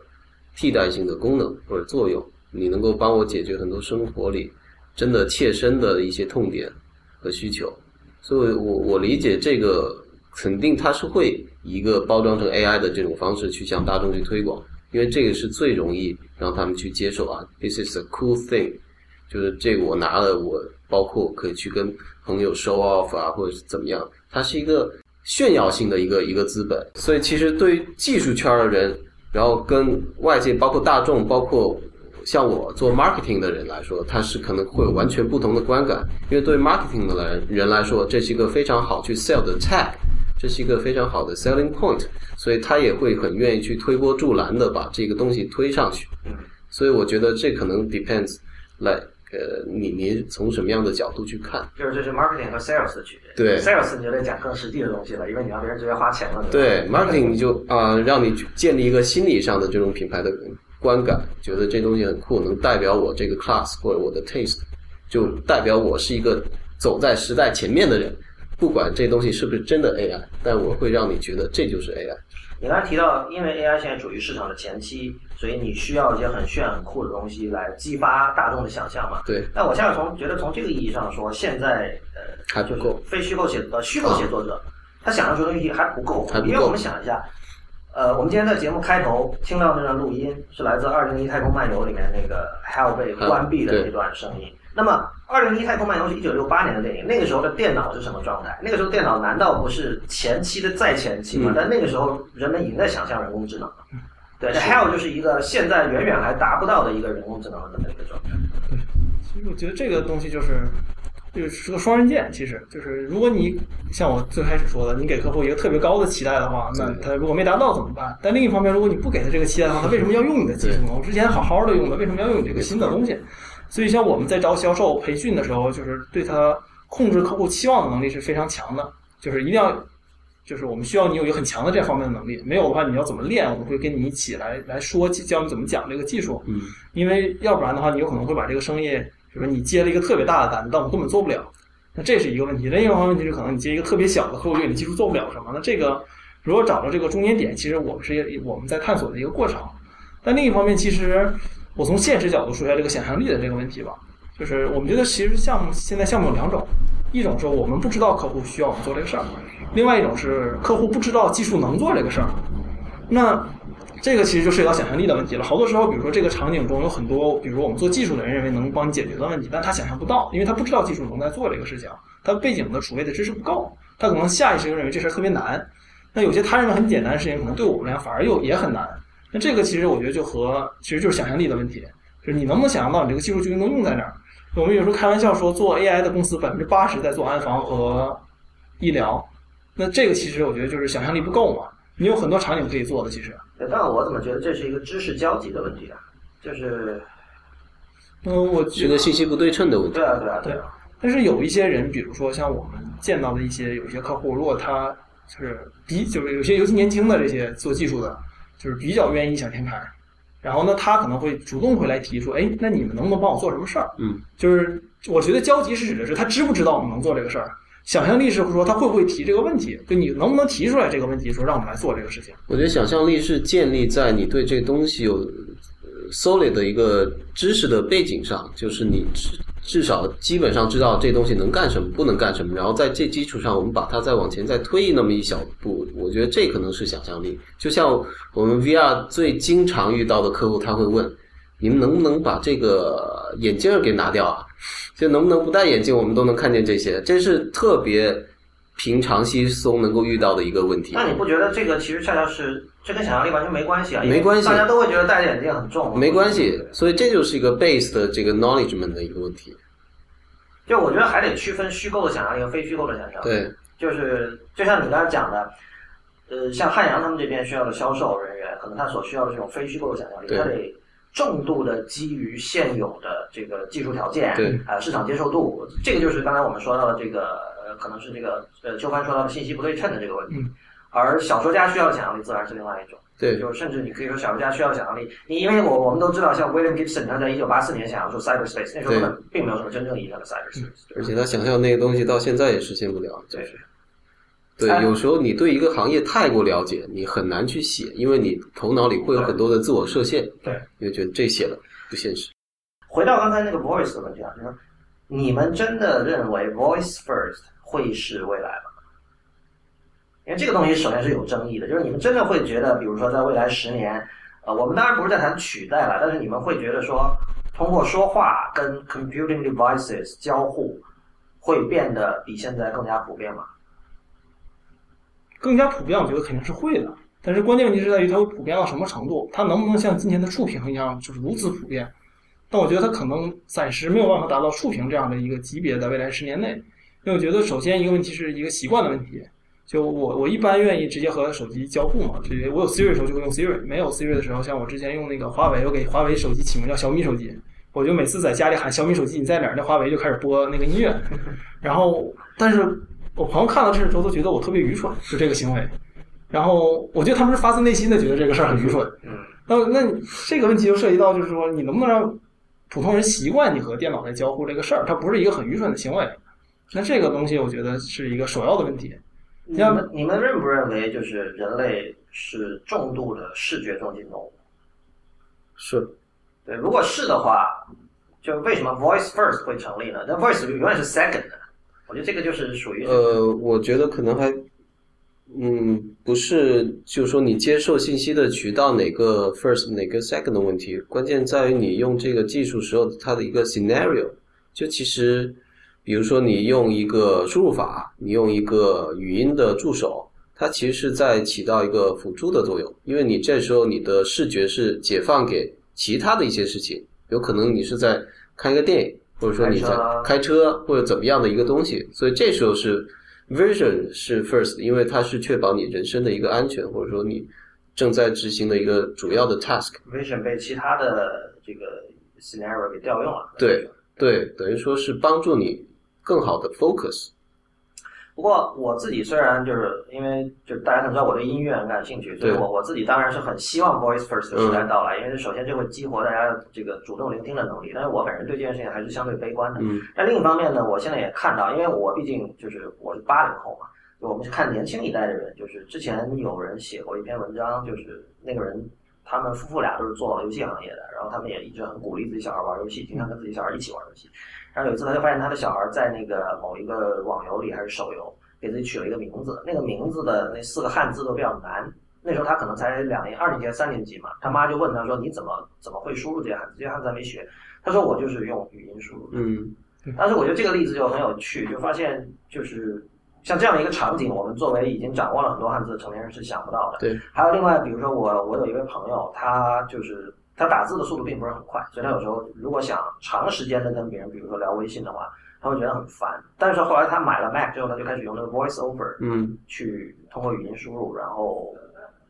替代性的功能或者作用，你能够帮我解决很多生活里真的切身的一些痛点和需求，所以我我理解这个肯定它是会一个包装成 AI 的这种方式去向大众去推广，因为这个是最容易让他们去接受啊，this is a cool thing，就是这个我拿了我包括可以去跟朋友 show off 啊，或者是怎么样，它是一个炫耀性的一个一个资本，所以其实对于技术圈的人，然后跟外界包括大众，包括像我做 marketing 的人来说，他是可能会有完全不同的观感，因为对 marketing 的人人来说，这是一个非常好去 sell 的 tag，这是一个非常好的 selling point，所以他也会很愿意去推波助澜的把这个东西推上去。所以我觉得这可能 depends like 呃，你你从什么样的角度去看？就是这是 marketing 和 sales 的区别。对，sales 你就得讲更实际的东西了，因为你让别人直接花钱了。对吧 marketing 你就啊、让你去建立一个心理上的这种品牌的观感，觉得这东西很酷，能代表我这个 class 或者我的 taste，就代表我是一个走在时代前面的人。不管这东西是不是真的 AI，但我会让你觉得这就是 AI。你刚才提到，因为 AI 现在处于市场的前期，所以你需要一些很炫、很酷的东西来激发大众的想象嘛。对，但我现在从觉得从这个意义上说，现在呃，就是还不够非虚构写呃虚构写作者，他想象出的东西还不够，还不够因为我们想一下，呃，我们今天在节目开头听到那段录音是来自《二零一太空漫游》里面那个 Hell 被关闭的对那段声音。那么，《二零一太空漫游》是一九六八年的电影，那个时候的电脑是什么状态？那个时候电脑难道不是前期的再前期吗？嗯但那个时候人们已经在想象人工智能了。对，那 Hell 就是一个现在远远还达不到的一个人工智能的这么一个状态。对其实我觉得这个东西就是，就是个双刃剑。其实就是，如果你像我最开始说的，你给客户一个特别高的期待的话，那他如果没达到怎么办？但另一方面，如果你不给他这个期待的话，他为什么要用你的技术呢？我之前好好的用的，为什么要用你这个新的东西？所以，像我们在招销售培训的时候，就是对他控制客户期望的能力是非常强的，就是一定要。就是我们需要你有一个很强的这方面的能力，没有的话，你要怎么练？我们会跟你一起来来说，教你怎么讲这个技术。嗯，因为要不然的话，你有可能会把这个生意，比如说你接了一个特别大的单子，但我根本做不了，那这是一个问题。另一个问题是，可能你接一个特别小的客户，对你技术做不了什么，那这个如果找到这个中间点，其实我们是我们在探索的一个过程。但另一方面，其实我从现实角度说一下这个想象力的这个问题吧，就是我们觉得其实项目现在项目有两种，一种是我们不知道客户需要我们做这个事儿，另外一种是客户不知道技术能做这个事儿。那这个其实就涉及到想象力的问题了。好多时候，比如说这个场景中有很多，比如说我们做技术的人认为能帮你解决的问题，但他想象不到，因为他不知道技术能在做这个事情，他背景的储备的知识不够，他可能下意识就认为这事儿特别难。那有些他认为很简单的事情，可能对我们来讲反而又也很难。那这个其实我觉得就和其实就是想象力的问题，就是你能不能想象到你这个技术究竟能用在哪儿？我们有时候开玩笑说，做 AI 的公司百分之八十在做安防和医疗，那这个其实我觉得就是想象力不够嘛。你有很多场景可以做的，其实。但我怎么觉得这是一个知识交集的问题啊？就是，嗯，我觉得信息不对称的问题。对啊，对啊，对啊。但是有一些人，比如说像我们见到的一些有一些客户，如果他就是比就是有些尤其年轻的这些做技术的。就是比较愿意异想天开，然后呢，他可能会主动会来提出，哎，那你们能不能帮我做什么事儿？嗯，就是我觉得交集是指的是他知不知道我们能做这个事儿，想象力是说他会不会提这个问题，就你能不能提出来这个问题，说让我们来做这个事情。我觉得想象力是建立在你对这东西有 solid 的一个知识的背景上，就是你。至少基本上知道这东西能干什么，不能干什么，然后在这基础上，我们把它再往前再推那么一小步，我觉得这可能是想象力。就像我们 VR 最经常遇到的客户，他会问：你们能不能把这个眼镜给拿掉啊？就能不能不戴眼镜，我们都能看见这些？这是特别平常稀松能够遇到的一个问题。那你不觉得这个其实恰恰是这跟想象力完全没关系啊？没关系，大家都会觉得戴着眼镜很重。没关系，所以这就是一个 base 的这个 knowledgement 的一个问题。就我觉得还得区分虚构的想象力和非虚构的想象力。对，就是就像你刚才讲的，呃，像汉阳他们这边需要的销售人员，可能他所需要的这种非虚构的想象力，他得重度的基于现有的这个技术条件，对，还有市场接受度。这个就是刚才我们说到的这个，呃，可能是这个呃，秋帆说到的信息不对称的这个问题。而小说家需要的想象力自然是另外一种。对，就甚至你可以说小说家需要想象力，你因为我我们都知道，像 William Gibson 他在一九八四年想象出 cyberspace，那时候并没有什么真正意义上的 cyberspace，而且他想象那个东西到现在也实现不了，就是。对，有时候你对一个行业太过了解，你很难去写，因为你头脑里会有很多的自我设限。对，因为觉得这写的不现实。回到刚才那个 voice 的问题啊，就是你们真的认为 voice first 会是未来吗？因为这个东西首先是有争议的，就是你们真的会觉得，比如说在未来十年，呃，我们当然不是在谈取代了，但是你们会觉得说，通过说话跟 computing devices 交互，会变得比现在更加普遍吗？更加普遍，我觉得肯定是会的，但是关键问题是在于它会普遍到什么程度，它能不能像今天的触屏一样，就是如此普遍？但我觉得它可能暂时没有办法达到触屏这样的一个级别，在未来十年内，因为我觉得首先一个问题是一个习惯的问题。就我我一般愿意直接和手机交互嘛，直接我有 Siri 的时候就会用 Siri，没有 Siri 的时候，像我之前用那个华为，我给华为手机起名叫小米手机，我就每次在家里喊小米手机你在哪儿，那华为就开始播那个音乐，然后但是我朋友看到这之后都觉得我特别愚蠢，就这个行为，然后我觉得他们是发自内心的觉得这个事儿很愚蠢，那那这个问题就涉及到就是说你能不能让普通人习惯你和电脑在交互这个事儿，它不是一个很愚蠢的行为，那这个东西我觉得是一个首要的问题。你们你们认不认为，就是人类是重度的视觉中心动物？是，对。如果是的话，就为什么 voice first 会成立呢？那 voice 永远是 second 的。我觉得这个就是属于呃，我觉得可能还，嗯，不是，就是说你接受信息的渠道哪个 first 哪个 second 的问题，关键在于你用这个技术时候它的一个 scenario。就其实。比如说，你用一个输入法，你用一个语音的助手，它其实是在起到一个辅助的作用。因为你这时候你的视觉是解放给其他的一些事情，有可能你是在看一个电影，或者说你在开车或者怎么样的一个东西，所以这时候是 vision 是 first，因为它是确保你人身的一个安全，或者说你正在执行的一个主要的 task。vision 被其他的这个 scenario 给调用了。对对，等于说是帮助你。更好的 focus。不过我自己虽然就是因为就是大家可能知道我对音乐很感兴趣，所以我我自己当然是很希望 voice first 的时代到来，因为首先这会激活大家这个主动聆听的能力。但是我本人对这件事情还是相对悲观的。但另一方面呢，我现在也看到，因为我毕竟就是我是八零后嘛，我们是看年轻一代的人，就是之前有人写过一篇文章，就是那个人他们夫妇俩都是做游戏行业的，然后他们也一直很鼓励自己小孩玩游戏，经常跟自己小孩一起玩游戏。然后有一次他就发现他的小孩在那个某一个网游里还是手游，给自己取了一个名字，那个名字的那四个汉字都比较难。那时候他可能才两年、二年级、三年级嘛，他妈就问他说：“你怎么怎么会输入这些汉字？这些汉字还没学。”他说：“我就是用语音输入。”嗯但是我觉得这个例子就很有趣，就发现就是像这样的一个场景，我们作为已经掌握了很多汉字的成年人是想不到的。对。还有另外，比如说我我有一位朋友，他就是他打字的速度并不是很快，所以他有时候如果想长时间的跟别人，比如说聊微信的话，他会觉得很烦。但是后来他买了 Mac 之后，他就开始用那个 Voice Over 嗯去通过语音输入，然后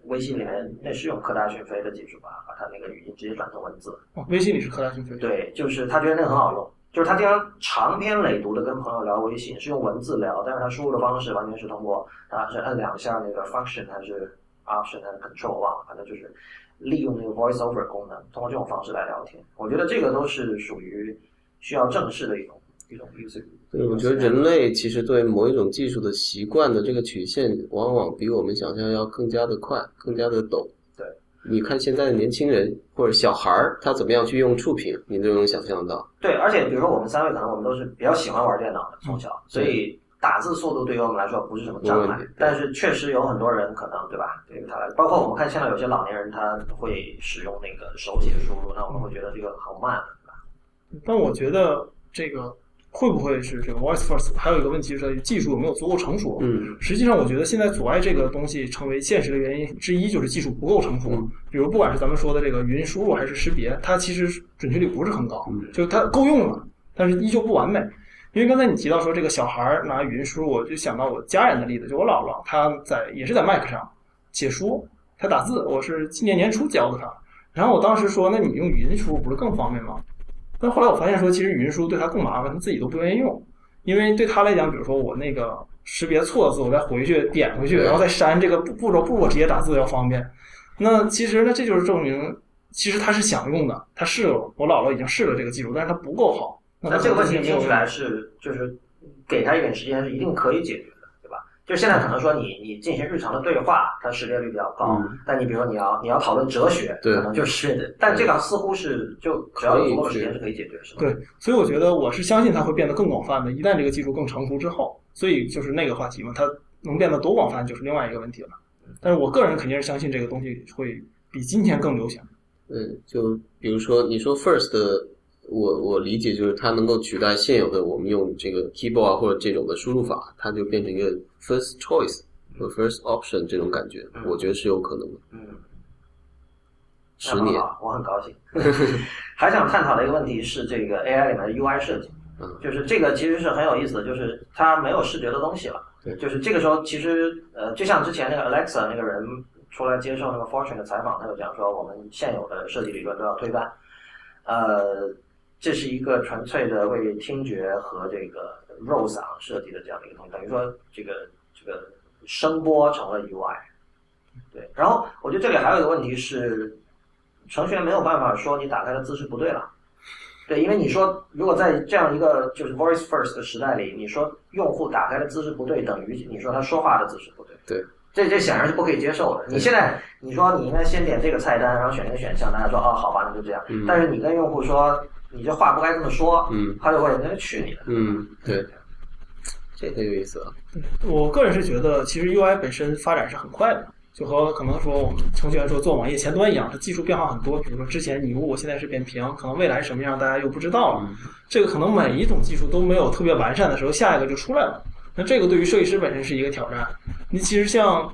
微信里面那是用科大讯飞的技术吧，把他那个语音直接转成文字。哦微信里是科大讯飞。对，就是他觉得那个很好用，就是他经常长篇累牍的跟朋友聊微信，是用文字聊，但是他输入的方式完全是通过他是按两下那个 function 还是 option 还是 control 忘了，反正就是利用那个 voice over 功能，通过这种方式来聊天。我觉得这个都是属于需要正式的一种一种 user。对，我觉得人类其实对某一种技术的习惯的这个曲线，往往比我们想象要更加的快，更加的陡。对，你看现在的年轻人或者小孩儿，他怎么样去用触屏，你都能想象到。对，而且比如说我们三位可能我们都是比较喜欢玩电脑的，从小，所以打字速度对于我们来说不是什么障碍。但是确实有很多人可能对吧？对于他来，包括我们看现在有些老年人他会使用那个手写输入，那我们会觉得这个好慢，对吧？但我觉得这个会不会是这个 voice first？还有一个问题是技术有没有足够成熟？嗯实际上，我觉得现在阻碍这个东西成为现实的原因之一就是技术不够成熟。嗯比如，不管是咱们说的这个语音输入还是识别，它其实准确率不是很高，嗯就是它够用了，但是依旧不完美。因为刚才你提到说这个小孩拿语音输入，我就想到我家人的例子，就我姥姥，她在也是在 Mac 上写书，她打字，我是今年年初教的她。然后我当时说，那你用语音输入不是更方便吗？但后来我发现说，其实语音输入对她更麻烦，她自己都不愿意用，因为对她来讲，比如说我那个识别错字，我再回去点回去，然后再删这个步步骤，不如我直接打字要方便。那其实呢，这就是证明，其实他是想用的，他试了，我姥姥已经试了这个技术，但是他不够好。那这个问题听起来是就是给他一点时间是一定可以解决的，对吧？就现在可能说你你进行日常的对话，它识别率比较高，嗯但你比如说你要你要讨论哲学，对可能就识别，但这个似乎是就只要有足够的时间是可以解决，是吧？对，所以我觉得我是相信它会变得更广泛的。一旦这个技术更成熟之后，所以就是那个话题嘛，它能变得多广泛就是另外一个问题了。但是我个人肯定是相信这个东西会比今天更流行。嗯，就比如说你说 first 的，我我理解就是它能够取代现有的我们用这个 keyboard 啊或者这种的输入法，它就变成一个 first choice 或 first option 这种感觉，嗯我觉得是有可能的。嗯，十年，我很高兴。还想探讨的一个问题是这个 AI 里面的 UI 设计，嗯就是这个其实是很有意思的，就是它没有视觉的东西了。对就是这个时候，其实呃，就像之前那个 Alexa 那个人出来接受那个 Fortune 的采访，他就讲说，我们现有的设计理论都要推翻。呃，这是一个纯粹的为听觉和这个肉嗓设计的这样的一个东西，等于说这个这个声波成了 UI。对，然后我觉得这里还有一个问题是，程序员没有办法说你打开的姿势不对了。对，因为你说如果在这样一个就是 voice first 的时代里，你说用户打开的姿势不对，等于你说他说话的姿势不对。对，这这显然是不可以接受的。你现在你说你应该先点这个菜单，然后选一个选项，大家说哦好吧，那就这样。嗯但是你跟用户说你这话不该这么说，嗯他就会那就去你的。嗯，对，这个有意思啊。我个人是觉得，其实 UI 本身发展是很快的，就和可能说我们程序员说做网页前端一样，它技术变化很多。比如说之前你如果现在是扁平，可能未来什么样大家又不知道了。这个可能每一种技术都没有特别完善的时候，下一个就出来了。那这个对于设计师本身是一个挑战。你其实像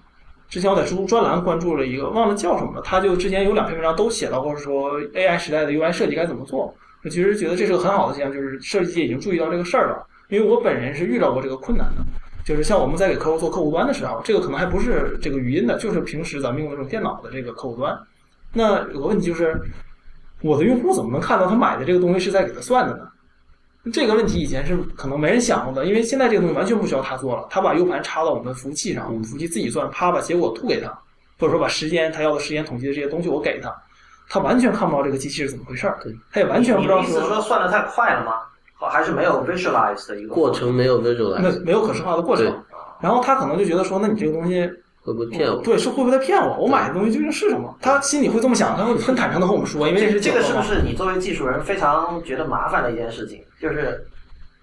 之前我在知乎专栏关注了一个，忘了叫什么了，他就之前有两篇文章都写到过说 AI 时代的 UI 设计该怎么做。我其实觉得这是个很好的现象，就是设计界已经注意到这个事儿了。因为我本人是遇到过这个困难的，就是像我们在给客户做客户端的时候，这个可能还不是这个语音的，就是平时咱们用的这种电脑的这个客户端。那有个问题就是，我的用户怎么能看到他买的这个东西是在给他算的呢？这个问题以前是可能没人想过的，因为现在这个东西完全不需要他做了，他把 U 盘插到我们服务器上，我们服务器自己算，啪把结果吐给他，或者说把时间他要的时间统计的这些东西我给他，他完全看不到这个机器是怎么回事儿，他也完全不知道意思说算的太快了吗？还是没有 visualize 的一个过程没有 visualize，没有可视化的过程。然后他可能就觉得说，那你这个东西会不会骗我？对，是会不会在骗我？我买的东西究竟是什么？他心里会这么想，他会很坦诚的和我们说，因为是这个是不是你作为技术人非常觉得麻烦的一件事情？就是，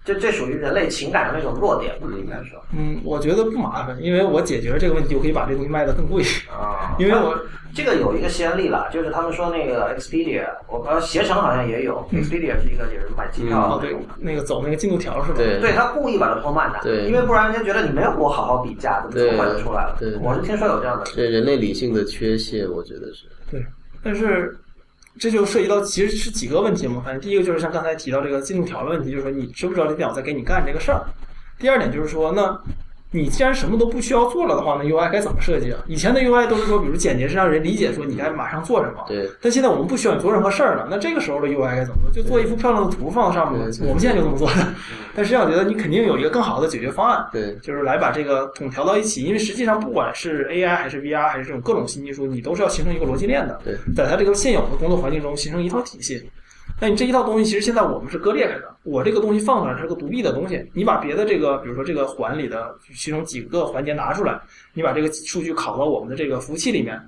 这这属于人类情感的那种弱点吧，应该说嗯，我觉得不麻烦，因为我解决了这个问题，我可以把这东西卖得更贵。啊，因为我这个有一个先例了，就是他们说那个 Expedia，我呃携程好像也有，Expedia 是一个就是买机票哦，对的那个走那个进度条是吧？对对他故意把它拖慢的，对因为不然人家觉得你没有给我好好比价，怎么这么快就出来了对？我是听说有这样的，这人类理性的缺陷，我觉得是。对，但是这就涉及到其实是几个问题嘛。反正第一个就是像刚才提到这个进度条的问题，就是说你知不知道这电脑在给你干这个事儿。第二点就是说，那你既然什么都不需要做了的话，那 UI 该怎么设计啊？以前的 UI 都是说，比如简洁是让人理解说你该马上做什么。对，但现在我们不需要你做任何事儿了，那这个时候的 UI 该怎么做？就做一幅漂亮的图放在上面我们现在就这么做的。但实际上，我觉得你肯定有一个更好的解决方案。对，就是来把这个统调到一起，因为实际上不管是 AI 还是 VR 还是这种各种新技术，你都是要形成一个逻辑链的，对在它这个现有的工作环境中形成一套体系。那你这一套东西，其实现在我们是割裂开的。我这个东西放出来是个独立的东西，你把别的这个，比如说这个环里的其中几个环节拿出来，你把这个数据拷到我们的这个服务器里面，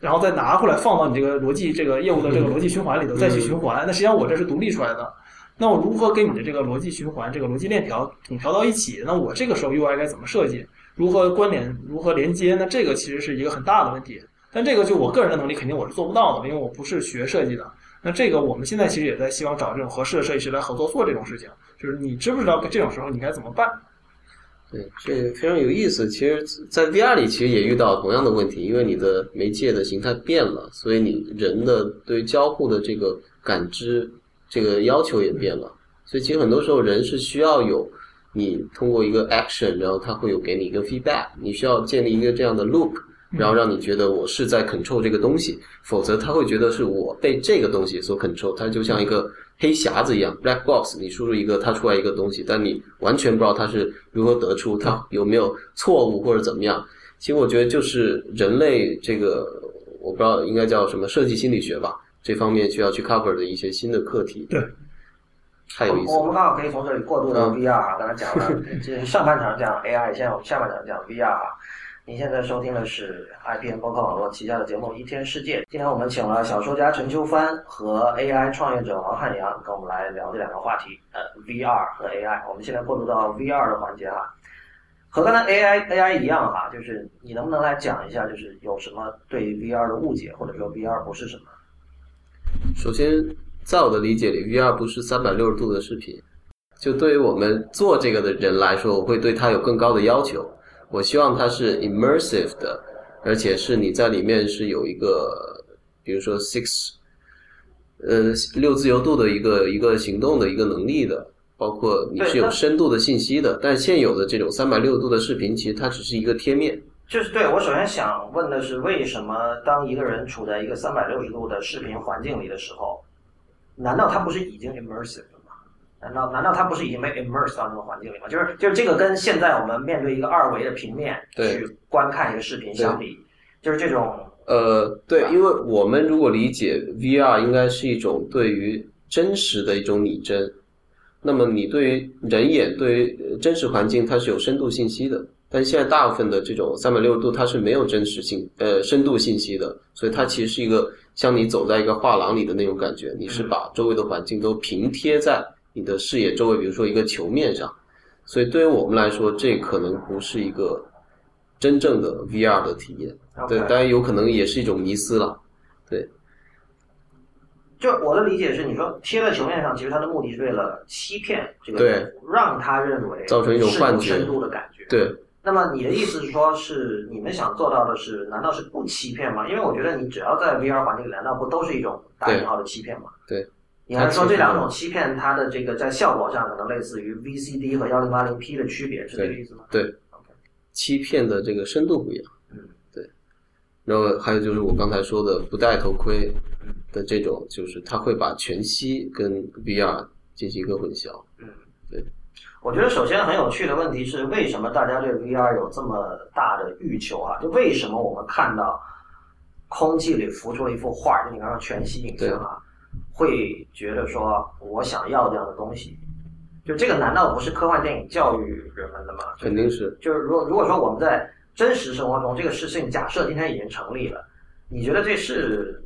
然后再拿回来放到你这个逻辑这个业务的这个逻辑循环里头再去循环。那实际上我这是独立出来的。那我如何跟你的这个逻辑循环、这个逻辑链条统调到一起？那我这个时候 UI 该怎么设计？如何关联？如何连接？那这个其实是一个很大的问题。但这个就我个人的能力肯定我是做不到的，因为我不是学设计的。那这个我们现在其实也在希望找这种合适的设计师来合作做这种事情。就是你知不知道这种时候你该怎么办？对，这个非常有意思。其实，在 VR 里其实也遇到同样的问题，因为你的媒介的形态变了，所以你人的对交互的这个感知这个要求也变了。所以其实很多时候人是需要有你通过一个 action，然后它会有给你一个 feedback，你需要建立一个这样的 loop，然后让你觉得我是在 control 这个东西，否则他会觉得是我被这个东西所 control，它就像一个黑匣子一样 black box，你输入一个，它出来一个东西，但你完全不知道它是如何得出，它有没有错误或者怎么样。其实我觉得就是人类这个，我不知道应该叫什么设计心理学吧，这方面需要去 cover 的一些新的课题。对，太有意思我们。刚好可以从这里过渡到嗯 VR 啊，刚才讲了，这是上半场讲 AI，现在我们下半场讲 VR 啊。您现在收听的是 IPN 播客网络旗下的节目《一天世界》。今天我们请了小说家陈秋帆和 AI 创业者王汉阳，跟我们来聊这两个话题，呃，VR 和 AI。我们现在过渡到 VR 的环节哈，和刚才 AI AI 一样哈，就是你能不能来讲一下，就是有什么对 VR 的误解，或者说 VR 不是什么？首先，在我的理解里，VR 不是三百六十度的视频。就对于我们做这个的人来说，我会对它有更高的要求。我希望它是 immersive 的，而且是你在里面是有一个，比如说 six，呃，六自由度的一个一个行动的一个能力的，包括你是有深度的信息的。但现有的这种三百六十度的视频，其实它只是一个贴面。就是对我首先想问的是，为什么当一个人处在一个三百六十度的视频环境里的时候，难道他不是已经 immersive？难道难道他不是已经被 immerse 到那个环境里吗？就是就是这个跟现在我们面对一个二维的平面对。去观看一个视频相比，就是这种呃，对，因为我们如果理解 VR 应该是一种对于真实的一种拟真，那么你对于人眼对于呃真实环境它是有深度信息的，但现在大部分的这种三百六十度它是没有真实性呃深度信息的，所以它其实是一个像你走在一个画廊里的那种感觉，你是把周围的环境都平贴在你的视野周围，比如说一个球面上，所以对于我们来说，这可能不是一个真正的 VR 的体验。对当然有可能也是一种迷思了。对就我的理解是，你说贴在球面上，其实它的目的是为了欺骗这个对让他认为造成一种幻觉深度的感觉。对，那么你的意思是说，是你们想做到的是，难道是不欺骗吗？因为我觉得你只要在 VR 环境里，难道不都是一种打引号的欺骗吗？对。你还是说这两种欺骗，它的这个在效果上可能类似于 VCD 和幺零八零 P 的区别，是这个意思吗？对，欺骗的这个深度不一样。嗯，对。然后还有就是我刚才说的不戴头盔的这种，就是它会把全息跟 VR 进行一个混淆。嗯，对我觉得首先很有趣的问题是，为什么大家对 VR 有这么大的欲求啊？就为什么我们看到空气里浮出了一幅画，就你刚刚全息影像啊，会觉得说我想要这样的东西。就这个难道不是科幻电影教育人们的吗？肯定是。就是如果如果说我们在真实生活中这个事情假设今天已经成立了，你觉得这是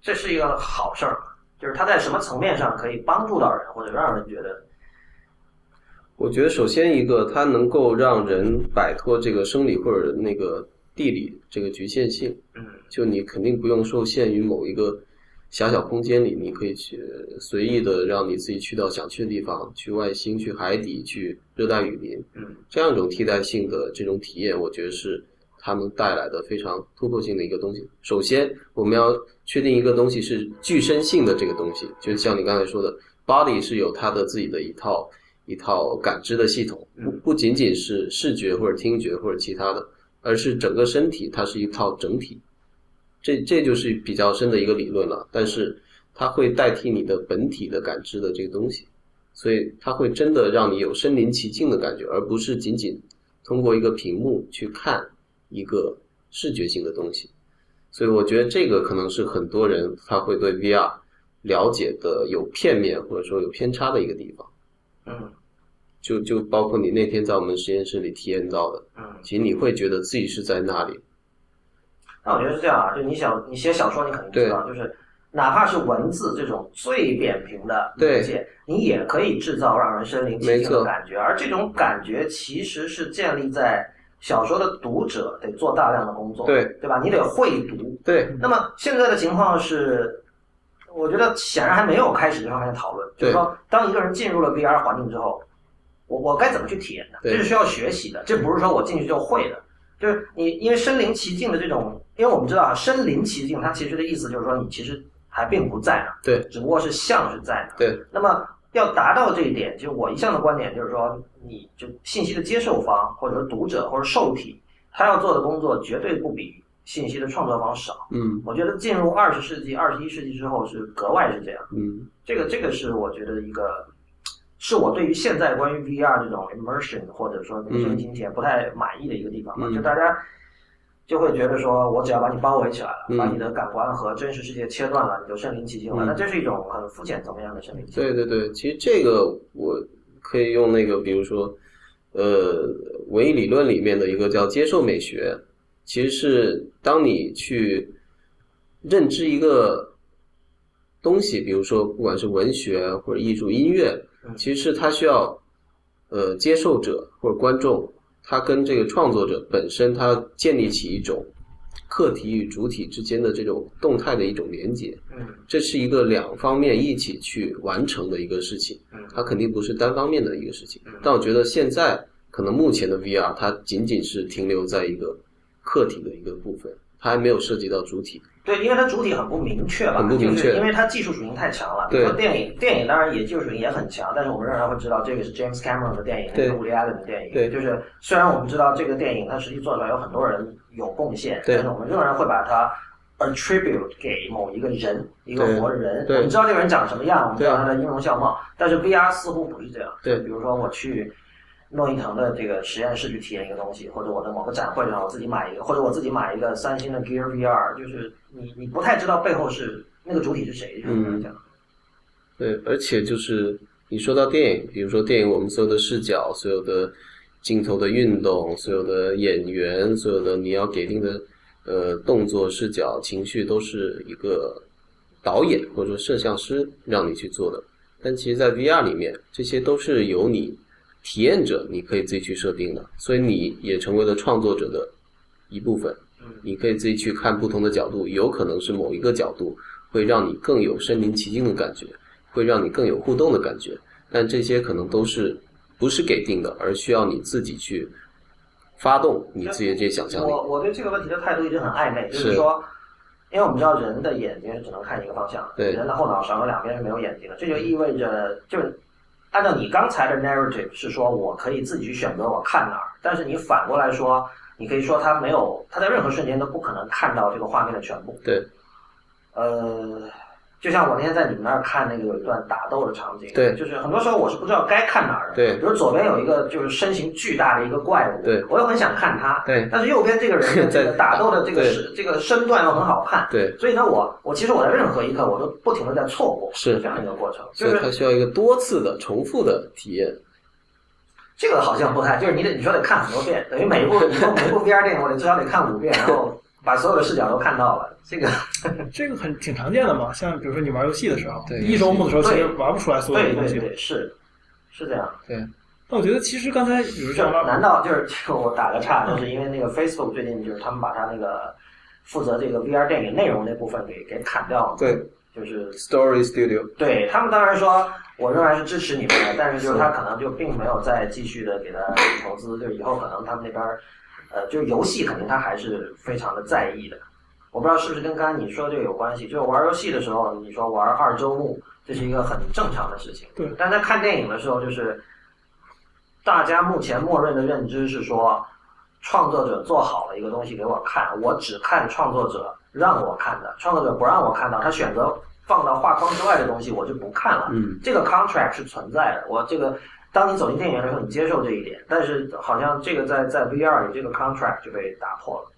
这是一个好事儿吗？就是它在什么层面上可以帮助到人，或者让人觉得我觉得首先一个，它能够让人摆脱这个生理或者那个地理这个局限性，嗯就你肯定不用受限于某一个狭小空间里，你可以去随意的让你自己去到想去的地方，去外星、去海底、去热带雨林，嗯这样一种替代性的这种体验，我觉得是他们带来的非常突破性的一个东西。首先，我们要确定一个东西是具身性的这个东西，就像你刚才说的，body 是有它的自己的一套一套感知的系统，不不仅仅是视觉或者听觉或者其他的，而是整个身体它是一套整体。这这就是比较深的一个理论了，但是它会代替你的本体的感知的这个东西，所以它会真的让你有身临其境的感觉，而不是仅仅通过一个屏幕去看一个视觉性的东西。所以我觉得这个可能是很多人他会对 VR 了解的有片面或者说有偏差的一个地方。嗯就就包括你那天在我们实验室里体验到的，嗯。其实你会觉得自己是在那里。那我觉得是这样啊，就你想你写小说，你肯定知道，就是哪怕是文字这种最扁平的媒介，你也可以制造让人身临其境的感觉，而这种感觉其实是建立在小说的读者得做大量的工作，对对吧？你得会读。对那么现在的情况是，我觉得显然还没有开始这方面的讨论，就是说，当一个人进入了 VR 环境之后，我我该怎么去体验呢？这是需要学习的，这不是说我进去就会的。就是你因为身临其境的这种，因为我们知道啊，身临其境它其实的意思就是说你其实还并不在那儿，对只不过是像是在那儿。对那么要达到这一点，就我一向的观点就是说，你就信息的接受方或者说读者或者受体，他要做的工作绝对不比信息的创作方少。嗯我觉得进入二十世纪、二十一世纪之后是格外是这样。嗯这个这个是我觉得一个，是我对于现在关于 VR 这种 immersion 或者说身临其境体验不太满意的一个地方嘛。嗯就大家就会觉得说，我只要把你包围起来了，嗯把你的感官和真实世界切断了，你就身临其境了。嗯那这是一种很肤浅层面上的身临其境。对对对，其实这个我可以用那个，比如说，呃，文艺理论里面的一个叫接受美学，其实是当你去认知一个东西，比如说不管是文学或者艺术、音乐，嗯其实是它需要呃接受者或者观众，他跟这个创作者本身，他建立起一种客体与主体之间的这种动态的一种连接。嗯这是一个两方面一起去完成的一个事情，嗯它肯定不是单方面的一个事情嗯。但我觉得现在可能目前的 VR 它仅仅是停留在一个客体的一个部分，它还没有涉及到主体。对，因为它主体很不明确吧，很不明确就是因为它技术属性太强了。比如对说电影，电影当然也技术属性也很强，但是我们仍然会知道这个是 James Cameron 的电影，是 Woody Allen 的电影。对就是虽然我们知道这个电影它实际做出来有很多人有贡献，对但是我们仍然会把它 attribute 给某一个人，一个对活人。对我们知道这个人长什么样，我们知道对他的音容笑貌，但是 VR 似乎不是这样。对比如说我去。诺伊腾的这个实验室去体验一个东西，或者我的某个展会上我自己买一个，或者我自己买一个三星的 Gear VR，就是你你不太知道背后是那个主体是谁，就是嗯这样。对，而且就是你说到电影，比如说电影，我们所有的视角、所有的镜头的运动、所有的演员、所有的你要给定的呃动作、视角、情绪，都是一个导演或者说摄像师让你去做的。但其实，在 VR 里面，这些都是由你体验者你可以自己去设定的，所以你也成为了创作者的一部分。你可以自己去看不同的角度，有可能是某一个角度会让你更有身临其境的感觉，会让你更有互动的感觉。但这些可能都是不是给定的，而需要你自己去发动你自己的这些想象力。我我对这个问题的态度一直很暧昧，就是是说，因为我们知道人的眼睛是只能看一个方向，对人的后脑勺和两边是没有眼睛的，这就意味着就是。按照你刚才的 narrative 是说，我可以自己去选择我看哪儿，但是你反过来说，你可以说他没有，他在任何瞬间都不可能看到这个画面的全部。对，呃，就像我那天在你们那儿看那个有一段打斗的场景，对就是很多时候我是不知道该看哪儿的，对比如左边有一个就是身形巨大的一个怪物，对我又很想看他，对但是右边这个人的 这个打斗的这个是这个身段又很好看，对，所以呢，我我其实我在任何一刻我都不停的在错过，是这样一个过程，就是它需要一个多次的重复的体验。这个好像不太，就是你得你说得看很多遍，等于每一部你说每一部 VR 电影我得至少得看五遍，然后把所有的视角都看到了，这个 这个很挺常见的嘛。像比如说你玩游戏的时候，对一周目的时候其实玩不出来所有的东西。对对对是是这样。对但我觉得其实刚才比如就像难道就是这个我打个岔，就是因为那个 Facebook 最近就是他们把他那个负责这个 VR 电影内容那部分给给砍掉了，对就是，Story Studio，对他们当然说，我仍然是支持你们的，但是就是他可能就并没有再继续的给他投资，就是以后可能他们那边儿，呃，就游戏肯定他还是非常的在意的。我不知道是不是跟刚才你说这个有关系，就是玩游戏的时候，你说玩二周目，这是一个很正常的事情。对但在看电影的时候，就是大家目前默认的认知是说，创作者做好了一个东西给我看，我只看创作者让我看的，创作者不让我看到，他选择放到画框之外的东西，我就不看了。嗯，这个 contract 是存在的，我这个当你走进电影院的时候，你接受这一点，但是好像这个在在 VR 里这个 contract 就被打破了。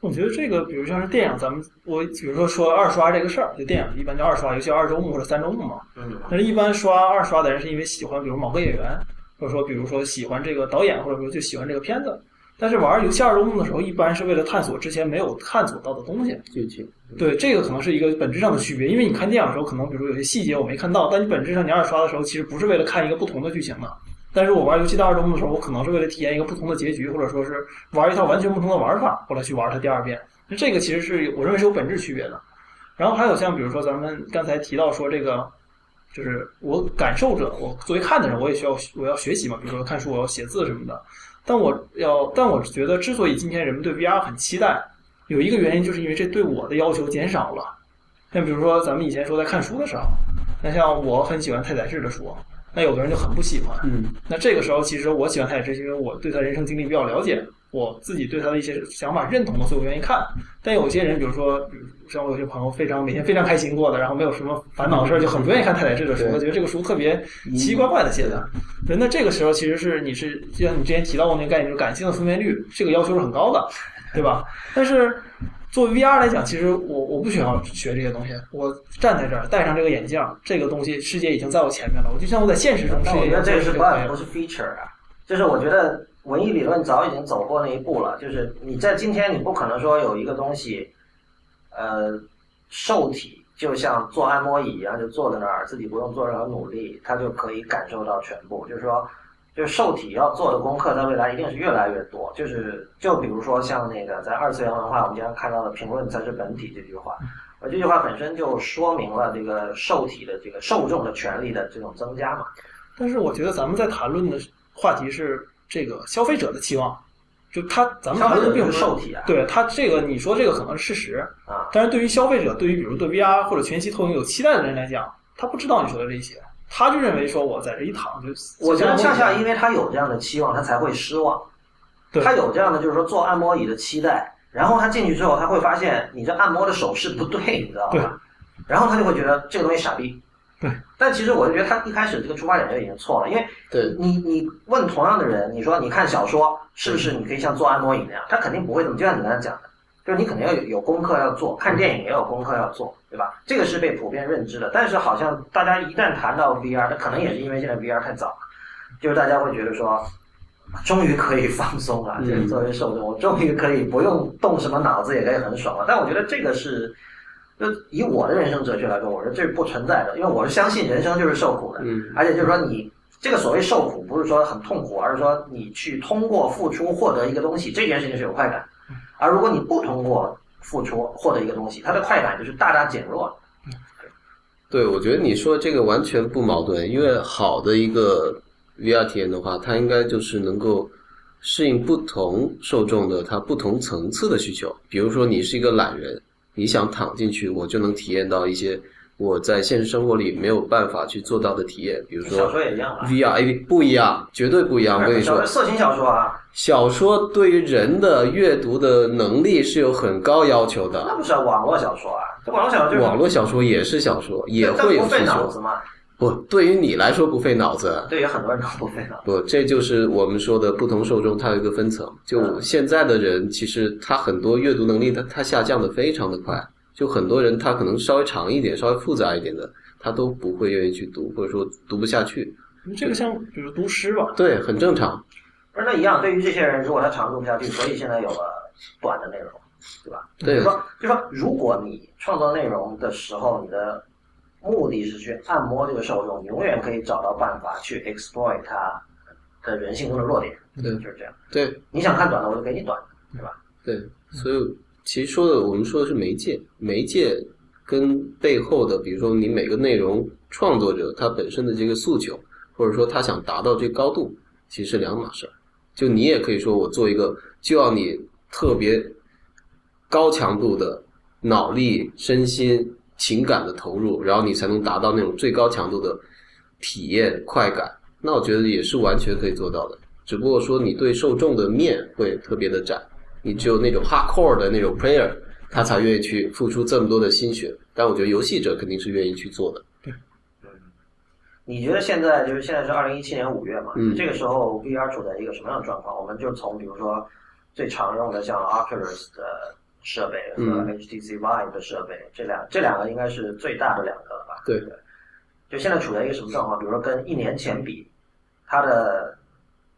我觉得这个，比如像是电影，咱们我比如说说二刷这个事儿，就电影一般叫二刷，尤其二周目或者三周目嘛。嗯，但是，一般刷二刷的人是因为喜欢，比如某个演员，或者说比如说喜欢这个导演，或者说就喜欢这个片子。但是玩游戏二周目的时候，一般是为了探索之前没有探索到的东西。剧情，对，这个可能是一个本质上的区别，因为你看电影的时候，可能比如说有些细节我没看到，但你本质上你二刷的时候，其实不是为了看一个不同的剧情的。但是我玩游戏到二周目的时候，我可能是为了体验一个不同的结局，或者说是玩一套完全不同的玩法，后来去玩它第二遍。那这个其实是我认为是有本质区别的。然后还有像比如说咱们刚才提到说这个，就是我感受者，我作为看的人，我也需要我要学习嘛，比如说看书，我要写字什么的。但我要，但我觉得之所以今天人们对 VR 很期待，有一个原因就是因为这对我的要求减少了。像比如说咱们以前说在看书的时候，那像我很喜欢太宰治的书，那有的人就很不喜欢。嗯，那这个时候其实我喜欢太宰治，是因为我对他人生经历比较了解，我自己对他的一些想法认同了，所以我愿意看。但有些人，比如说，比如像我有些朋友非常每天非常开心过的，然后没有什么烦恼的事儿，就很不愿意看太宰治的书，觉得这个书特别奇奇怪怪的写的。对，那这个时候其实是你是就像你之前提到过那个概念，就是感性的分辨率，这个要求是很高的，对吧？但是作为 VR 来讲，其实我我不需要学这些东西，我站在这儿戴上这个眼镜，这个东西世界已经在我前面了，我就像我在现实中我界觉得这个是 bug，不。是 feature 啊。就是我觉得文艺理论早已经走过那一步了。就是你在今天，你不可能说有一个东西，呃，受体就像做按摩椅一样，就坐在那儿，自己不用做任何努力，它就可以感受到全部。就是说，就是受体要做的功课，在未来一定是越来越多。就是就比如说像那个在二次元文化，我们经常看到的“评论才是本体”这句话。而，这句话本身就说明了这个受体的这个受众的权利的这种增加嘛。但是我觉得咱们在谈论的话题是这个消费者的期望，就他咱们谈论的并不是受体啊对他这个你说这个可能是事实，啊，但是对于消费者，对于比如对 VR 或者全息投影有期待的人来讲，他不知道你说的这些，他就认为说我在这一躺就，我觉得恰恰因为为他有这样的期望，他才会失望。对他有这样的就是说做按摩椅的期待，然后他进去之后，他会发现你这按摩的手势不对，你知道对吧？然后他就会觉得这个东西傻逼。对。但其实我就觉得他一开始这个出发点就已经错了，因为对，你你问同样的人，你说你看小说是不是你可以像做按摩椅那样？他肯定不会这么，就像你刚才讲的，就是你肯定要有有功课要做，看电影也有功课要做，对吧？这个是被普遍认知的。但是好像大家一旦谈到 VR，那可能也是因为现在 VR 太早了，就是大家会觉得说，终于可以放松了，就是作为受众，我终于可以不用动什么脑子，也可以很爽了。但我觉得这个是。就以我的人生哲学来说，我说这是不存在的，因为我是相信人生就是受苦的，嗯，而且就是说你这个所谓受苦，不是说很痛苦，而是说你去通过付出获得一个东西，这件事情是有快感。而如果你不通过付出获得一个东西，它的快感就是大大减弱。对，我觉得你说这个完全不矛盾，因为好的一个 VR 体验的话，它应该就是能够适应不同受众的他不同层次的需求。比如说，你是一个懒人，你想躺进去，我就能体验到一些我在现实生活里没有办法去做到的体验，比如小说说也一样啊，VR，哎，不一样，绝对不一样。我跟你说，色情小说啊，小说对于人的阅读的能力是有很高要求的。那不是网络小说啊，这网络小说就是网络小说也是小说，也会有需求。脑子嘛，不，对于你来说不费脑子，对于很多人都不费脑子。不，这就是我们说的不同受众，它有一个分层。就嗯现在的人，其实他很多阅读能力，他他下降的非常的快。就很多人他可能稍微长一点、稍微复杂一点的，他都不会愿意去读，或者说读不下去。这个像比如读诗吧，对，很正常。不是那一样，对于这些人，如果他长读不下去，所以现在有了短的内容，对吧？对就说就说，如果你创作内容的时候，你的目的是去按摩这个受众，你永远可以找到办法去 exploit 它的人性中的弱点，对就是这样。对你想看短的，我就给你短的，对吧？对，所以其实说的我们说的是媒介，媒介跟背后的，比如说你每个内容创作者他本身的这个诉求，或者说他想达到这个高度，其实是两码事儿。就你也可以说我做一个，就要你特别高强度的脑力、身心、情感的投入，然后你才能达到那种最高强度的体验快感。那我觉得也是完全可以做到的，只不过说你对受众的面会特别的窄。你只有那种 hardcore 的那种 player，他才愿意去付出这么多的心血。但我觉得游戏者肯定是愿意去做的。对，嗯你觉得现在就是现在是二零一七年五月嘛？嗯这个时候 VR 处在一个什么样的状况？我们就从比如说最常用的像 Oculus 的设备和嗯 HTC Vive 的设备，这两这两个应该是最大的两个了吧？对对。就现在处在一个什么状况？比如说跟一年前比，它的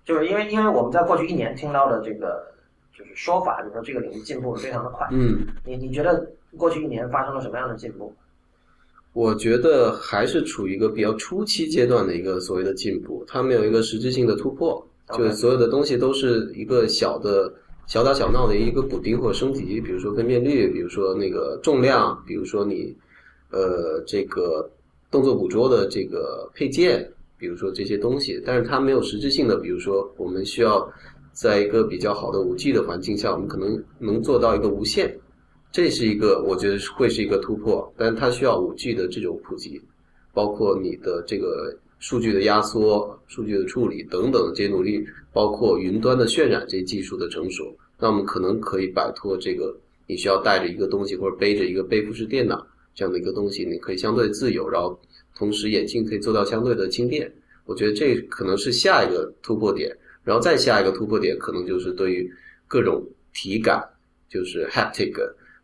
就是因为因为我们在过去一年听到的这个就是说法，就是说这个领域进步的非常的快。嗯，你你觉得过去一年发生了什么样的进步？我觉得还是处于一个比较初期阶段的一个所谓的进步，它没有一个实质性的突破，就是所有的东西都是一个小的小打小闹的一个补丁或升级，比如说分辨率，比如说那个重量，比如说你呃这个动作捕捉的这个配件，比如说这些东西，但是它没有实质性的，比如说我们需要在一个比较好的五 G 的环境下，我们可能能做到一个无线。这是一个，我觉得会是一个突破，但是它需要五 G 的这种普及，包括你的这个数据的压缩、数据的处理等等的这些努力，包括云端的渲染这些技术的成熟，那我们可能可以摆脱这个你需要带着一个东西或者背着一个背负式电脑这样的一个东西，你可以相对自由，然后同时眼镜可以做到相对的轻便。我觉得这可能是下一个突破点，然后再下一个突破点可能就是对于各种体感，就是 haptic。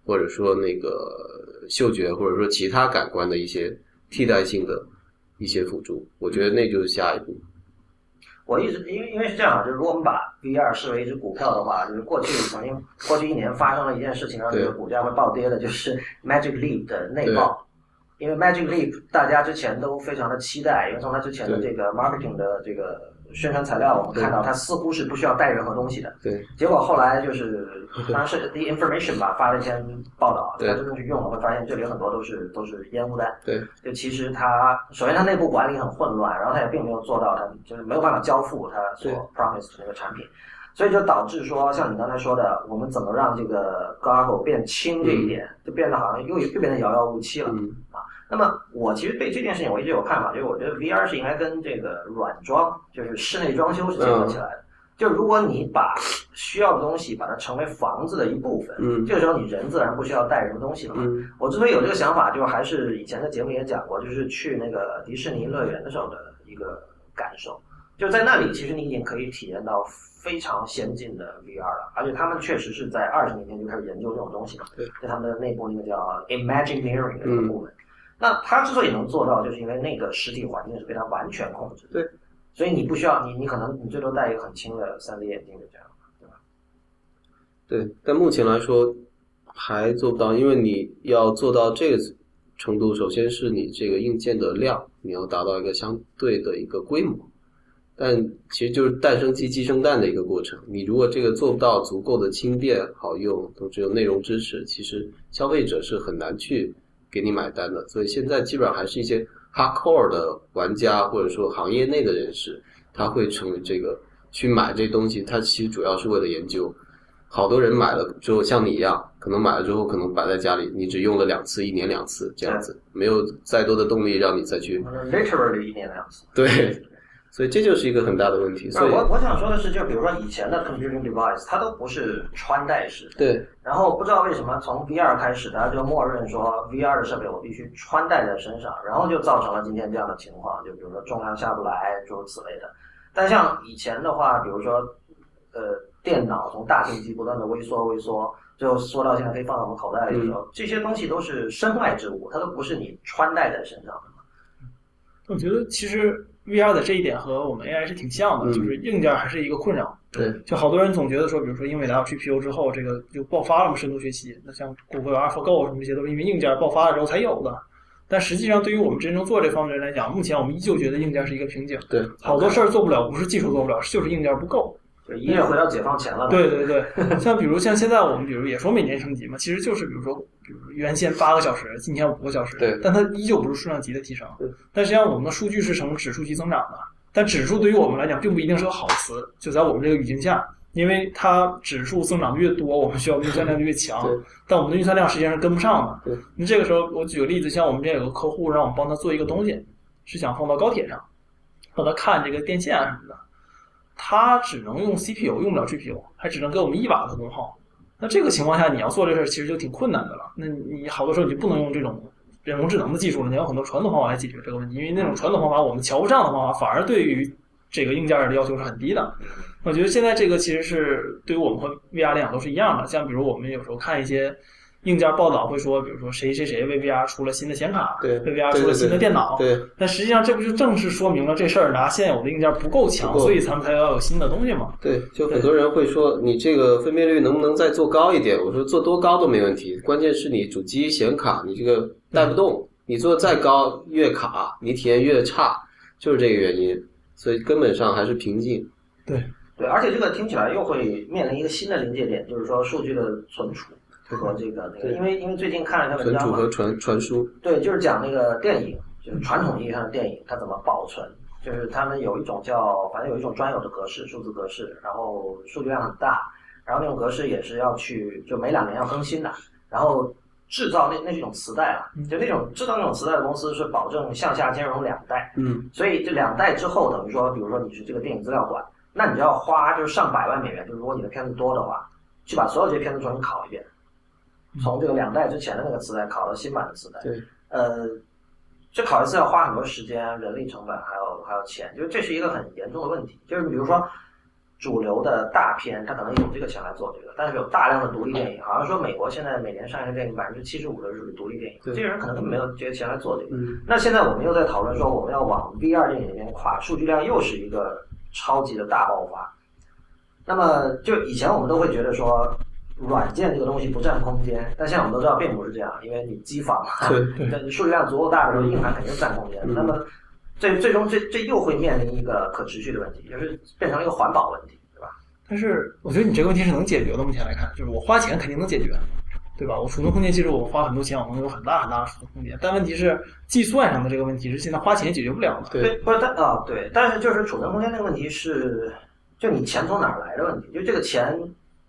或者说那个嗅觉，或者说其他感官的一些替代性的一些辅助，我觉得那就是下一步。我一直因为因为是这样，就是如果我们把 VR 视为一只股票的话，就是过去曾经过去一年发生了一件事情，让这个股价会暴跌的，就是 Magic Leap 的内爆。因为 Magic Leap 大家之前都非常的期待，因为从它之前的这个 marketing 的这个宣传材料，我们看到它似乎是不需要带任何东西的。对。结果后来就是，当然是 The Information 吧发了一篇报道，对。他真正去用了，会发现这里有很多都是都是烟雾弹。对，就其实它首先它内部管理很混乱，然后它也并没有做到它就是没有办法交付它所 promise 的那个产品，所以就导致说像你刚才说的，我们怎么让这个 Gargle 变轻这一点，就变得好像又又变得遥遥无期了。嗯那么我其实对这件事情我一直有看法，就是我觉得 VR 是应该跟这个软装，就是室内装修是结合起来的。就如果你把需要的东西把它成为房子的一部分，嗯这个时候你人自然不需要带什么东西了嘛。嗯我之所以有这个想法，就还是以前的节目也讲过，就是去那个迪士尼乐园的时候的一个感受。就在那里，其实你已经可以体验到非常先进的 VR 了，而且他们确实是在二十年前就开始研究这种东西嘛。对，在他们的内部那个叫 Imagineering 的那个部门。那他之所以能做到，就是因为那个实体环境是被他完全控制的。对，所以你不需要你你可能你最多戴一个很轻的三 D 眼镜就这样，对吧？对，但目前来说还做不到，因为你要做到这个程度，首先是你这个硬件的量，你要达到一个相对的一个规模。但其实就是蛋生鸡，鸡生蛋的一个过程。你如果这个做不到足够的轻便、好用，同时有内容支持，其实消费者是很难去给你买单的。所以现在基本上还是一些 hardcore 的玩家，或者说行业内的人士，他会成为这个去买这东西。他其实主要是为了研究。好多人买了之后，像你一样，可能买了之后可能摆在家里，你只用了两次，一年两次这样子，没有再多的动力让你再去。literally 一年两次。对，所以这就是一个很大的问题。所以我我想说的是，就比如说以前的 computing device，它都不是穿戴式。对，然后不知道为什么从 VR 开始，大家就默认说 VR 的设备我必须穿戴在身上，然后就造成了今天这样的情况，就比如说重量下不来，诸如此类的。但像以前的话，比如说呃电脑从大型机不断的微缩微缩，最后缩到现在可以放到我们口袋里的时候，这些东西都是身外之物，它都不是你穿戴在身上的。我觉得其实 VR 的这一点和我们 AI 是挺像的，就是硬件还是一个困扰。对，就好多人总觉得说，比如说英伟达有 GPU 之后，这个就爆发了嘛，深度学习。那像谷歌有 AlphaGo 什么这些，都是因为硬件爆发了之后才有的。但实际上，对于我们真正做这方面人来讲，目前我们依旧觉得硬件是一个瓶颈。对，好多事儿做不了，不是技术做不了，就是硬件不够。就一跃回到解放前了。对对对，像比如像现在我们比如也说每年升级嘛，其实就是比如说，比如原先八个小时，今天五个小时，对，但它依旧不是数量级的提升。对，但实际上我们的数据是呈指数级增长的，但指数对于我们来讲并不一定是个好词，就在我们这个语境下，因为它指数增长越多，我们需要运算量就越强，但我们的运算量实际上是跟不上的。对，那这个时候我举个例子，像我们这有个客户让我们帮他做一个东西，是想放到高铁上，让他看这个电线啊什么的。它只能用 CPU，用不了 GPU，还只能给我们一瓦的功耗。那这个情况下，你要做这事，其实就挺困难的了。那你好多时候你就不能用这种人工智能的技术了，你要很多传统方法来解决这个问题。因为那种传统方法我们瞧不上的方法，反而对于这个硬件的要求是很低的。我觉得现在这个其实是对于我们和 VR 来讲都是一样的。像比如我们有时候看一些。硬件报道会说，比如说谁谁谁为 VR 出了新的显卡，对，为 VR 出了新的电脑，对。但实际上，这不就正是说明了这事儿拿现有的硬件不够强，所以咱们才要有新的东西嘛？对，就很多人会说，你这个分辨率能不能再做高一点？我说做多高都没问题，关键是你主机显卡你这个带不动，你做再高越卡，你体验越差，就是这个原因。所以根本上还是瓶颈。对对，而且这个听起来又会面临一个新的临界点，就是说数据的存储。和这个那个，因为因为最近看了一篇文章嘛，存储和传传输，对，就是讲那个电影，就是传统意义上的电影，它怎么保存，就是他们有一种叫，反正有一种专有的格式，数字格式，然后数据量很大，然后那种格式也是要去，就每两年要更新的，然后制造那那是一种磁带啊，就那种制造那种磁带的公司是保证向下兼容两代，嗯，所以这两代之后，等于说，比如说你是这个电影资料馆，那你就要花就是上百万美元，就是如果你的片子多的话，去把所有这些片子重新拷一遍。从这个两代之前的那个磁带拷到新版的磁带，对，呃，这拷一次要花很多时间、人力成本，还有还有钱，就是这是一个很严重的问题。就是比如说，主流的大片，它可能有这个钱来做这个，但是有大量的独立电影，好像说美国现在每年上映的电影百分之七十五都是独立电影，这些人可能根本没有这些钱来做这个。那现在我们又在讨论说，我们要往 VR 电影里面跨，数据量又是一个超级的大爆发。那么就以前我们都会觉得说。软件这个东西不占空间，但现在我们都知道并不是这样，因为你机房嘛，对，数据量足够大的时候，硬盘肯定占空间。那么，最最终这这又会面临一个可持续的问题，就是变成了一个环保问题，对吧？但是我觉得你这个问题是能解决的。目前来看，就是我花钱肯定能解决，对吧？我储存空间其实我花很多钱，我能有很大很大的储存空间。但问题是计算上的这个问题是现在花钱解决不了的。对，不是但啊，对，但是就是储存空间这个问题是，就你钱从哪儿来的问题，就这个钱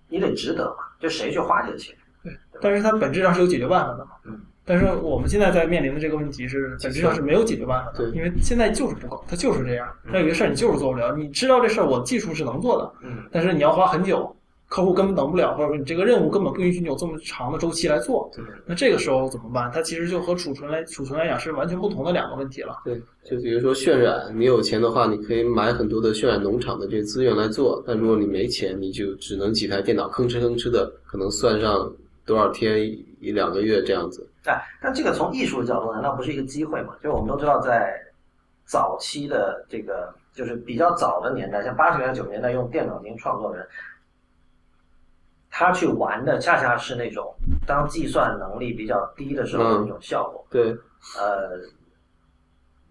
你得值得嘛。就谁去花这个钱？对，但是它本质上是有解决办法的嘛。嗯。但是我们现在在面临的这个问题是，本质上是没有解决办法的。对。因为现在就是不够，它就是这样。那有些事儿你就是做不了，你知道这事儿，我技术是能做的。嗯。但是你要花很久，客户根本等不了，或者说你这个任务根本不允许你有这么长的周期来做。对。那这个时候怎么办？它其实就和储存来储存来讲是完全不同的两个问题了。对。就比如说渲染，你有钱的话，你可以买很多的渲染农场的这些资源来做。但如果你没钱，你就只能几台电脑吭哧吭哧的，可能算上。多少天一两个月这样子？哎，但这个从艺术的角度，难道不是一个机会吗？就是我们都知道，在早期的这个，就是比较早的年代，像八十年代、九十年代用电脑进行创作的人，他去玩的恰恰是那种当计算能力比较低的时候的那种效果。对，呃，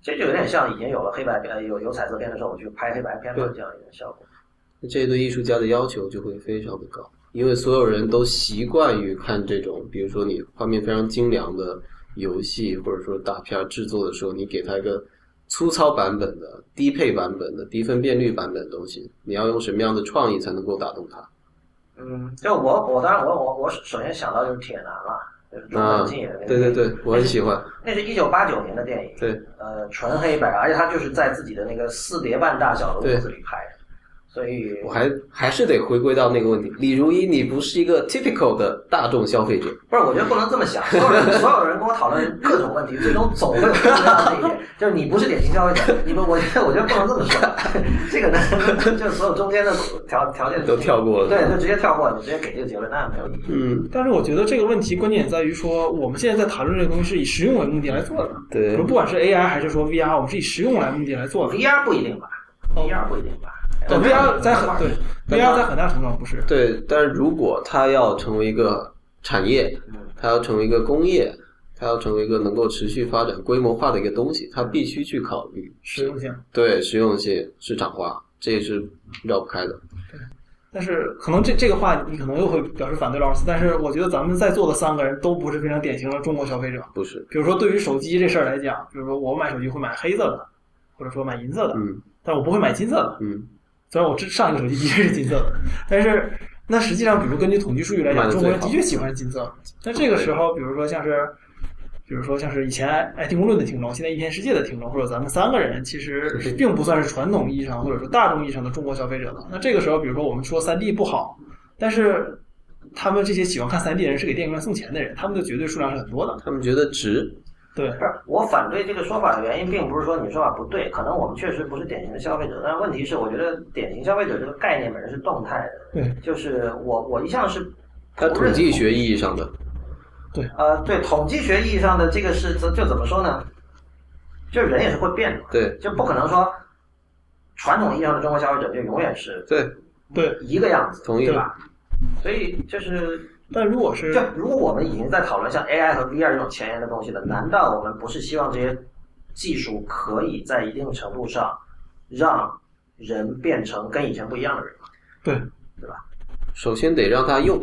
这就有点像以前有了黑白片、有有彩色片的时候，我去拍黑白片的这样一个效果。这对艺术家的要求就会非常的高。因为所有人都习惯于看这种，比如说你画面非常精良的游戏，或者说大片制作的时候，你给他一个粗糙版本的、低配版本的、低分辨率版本的东西，你要用什么样的创意才能够打动他？嗯，就我我当然我我我首先想到就是铁男了，就是中啊本清野的那个对对对，我很喜欢。那是一九八九年的电影，对，呃，纯黑白，而且他就是在自己的那个四叠半大小的屋子里拍的，所以我还还是得回归到那个问题，李如一，你不是一个 typical 的大众消费者，不是，我觉得不能这么想。所有人，所有人跟我讨论各种问题，最终总会有这样的一点，就是你不是典型消费者，你们，我觉得，我觉得不能这么说。这个呢，就所有中间的条条件都跳过了。对，就直接跳过，你直接给这个结论，那没有意义。嗯，但是我觉得这个问题关键在于说，我们现在在谈论这个东西是以实用为目的来做的。对不管是 AI 还是说 VR，我们是以实用来目的来做的。VR 不一定吧，VR 不一定吧。对 VR 在很对 VR 在很大程度上不是。对，但是如果它要成为一个产业，它要成为一个工业，它要成为一个能够持续发展、规模化的一个东西，它必须去考虑实用性。对实用性、市场化，这也是绕不开的。对但是可能这这个话你可能又会表示反对，劳尔斯。但是我觉得咱们在座的三个人都不是非常典型的中国消费者。不是，比如说对于手机这事儿来讲，比如说我买手机会买黑色的，或者说买银色的，嗯但我不会买金色的。嗯，虽然我这上一个手机的确是金色的，但是那实际上，比如根据统计数据来讲，中国人的确喜欢金色。那这个时候，比如说像是，比如说像是以前爱听公论的听众，现在一天世界的听众，或者咱们三个人，其实并不算是传统意义上或者说大众意义上的中国消费者了。那这个时候，比如说我们说三 D 不好，但是他们这些喜欢看三 D 的人是给电影院送钱的人，他们的绝对数量是很多的。他们觉得值，对，不是我反对这个说法的原因，并不是说你说法不对，可能我们确实不是典型的消费者，但是问题是，我觉得典型消费者这个概念本身是动态的。对，就是我我一向是它不认同统计学意义上的，对呃，对统计学意义上的这个是就怎么说呢？就人也是会变的，对就不可能说传统意义上的中国消费者就永远是对，对，一个样子，同意对吧？所以就是但如果是就如果我们已经在讨论像 AI 和 VR 这种前沿的东西了，难道我们不是希望这些技术可以在一定程度上让人变成跟以前不一样的人吗？对。对吧？首先得让他用，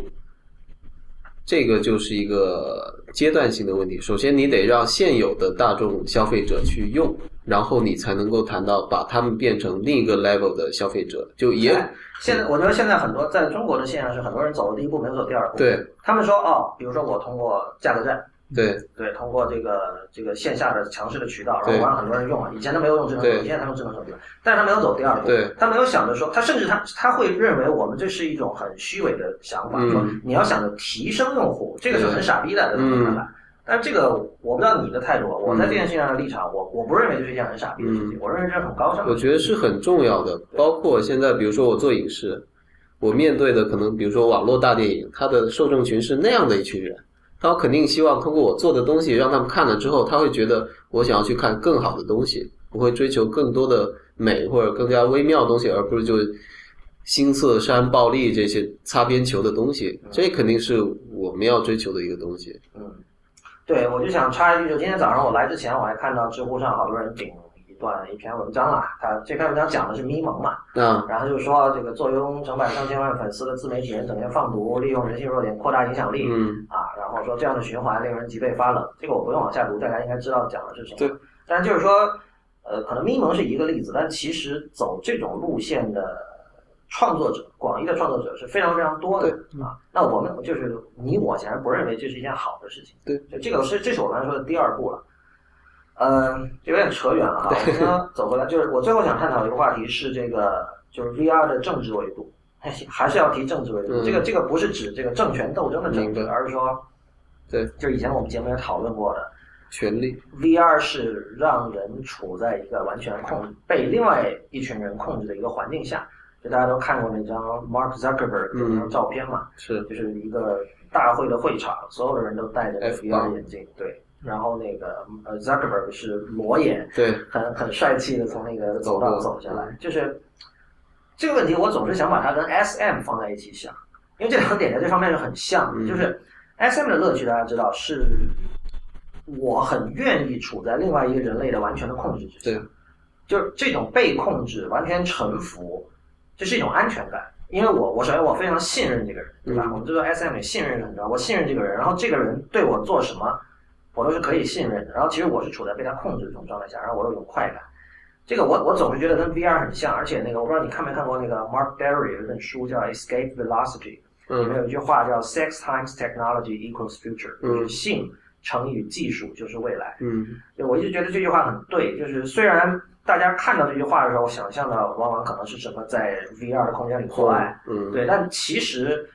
这个就是一个阶段性的问题。首先，你得让现有的大众消费者去用，然后你才能够谈到把他们变成另一个 level 的消费者。就也哎现在我觉得现在很多在中国的现象是，很多人走了第一步没有走第二步。对他们说哦，比如说我通过价格战，对对，通过这个这个线下的强势的渠道，然对后让很多人用了。以前他没有用智能手机，现在他用智能手机了，但是他没有走第二步，对他没有想着说，他甚至他他会认为我们这是一种很虚伪的想法，嗯说你要想着提升用户，这个是很傻逼的，对嗯吧？但这个我不知道你的态度，我在这件事情上的立场，我我不认为这是一件很傻逼的事情，我认为这是很高尚的。嗯我觉得是很重要的。包括现在，比如说我做影视，我面对的可能，比如说网络大电影，它的受众群是那样的一群人，他肯定希望通过我做的东西，让他们看了之后，他会觉得我想要去看更好的东西，我会追求更多的美或者更加微妙的东西，而不是就新色山暴力这些擦边球的东西。这肯定是我们要追求的一个东西。嗯，对，我就想插一句，就今天早上我来之前，我还看到知乎上好多人顶一段一篇文章啊，他这篇文章讲的是咪蒙嘛，嗯然后就说这个坐拥成百上千万粉丝的自媒体人整天放毒，利用人性弱点扩大影响力，嗯啊，然后说这样的循环令人脊背发冷。这个我不用往下读，大家应该知道讲的是什么。对，但是就是说，呃，可能咪蒙是一个例子，但其实走这种路线的创作者，广义的创作者是非常非常多的啊。那我们就是你我显然不认为这是一件好的事情。对，就这个是这是我刚才说的第二步了。嗯，这有点扯远了哈。我们呢走回来，就是我最后想探讨的一个话题是这个，就是 VR 的政治维度，还是要提政治维度。嗯这个这个不是指这个政权斗争的政治，而是说，对，就是以前我们节目也讨论过的权力，，VR 是让人处在一个完全控被另外一群人控制的一个环境下。就大家都看过那张 Mark Zuckerberg 的那张照片嘛，是就是一个大会的会场，所有的人都戴着 VR 眼镜，对。然后那个呃 Zuckerberg 是裸眼，对很很帅气的从那个走道走下嗯来，就是这个问题，我总是想把它跟 SM 放在一起想，因为这两个点在这方面是很像的。嗯就是 SM 的乐趣，大家知道是，我很愿意处在另外一个人类的完全的控制之下，对就是这种被控制、完全臣服，这是一种安全感。因为我我首先我非常信任这个人，对吧？嗯我们知道 SM 里信任是很重要，我信任这个人，然后这个人对我做什么，我都是可以信任的。然后其实我是处在被他控制的这种状态下，然后我有一种快感。这个我我总是觉得跟 VR 很像，而且那个我不知道你看没看过那个 Mark Berry 有一本书叫《Escape Velocity》，嗯里面有一句话叫 “sex times technology equals future”，嗯就是性乘以技术就是未来。嗯就我一直觉得这句话很对，就是虽然大家看到这句话的时候，想象的往往可能是什么在 VR 的空间里做爱，嗯，对，但其实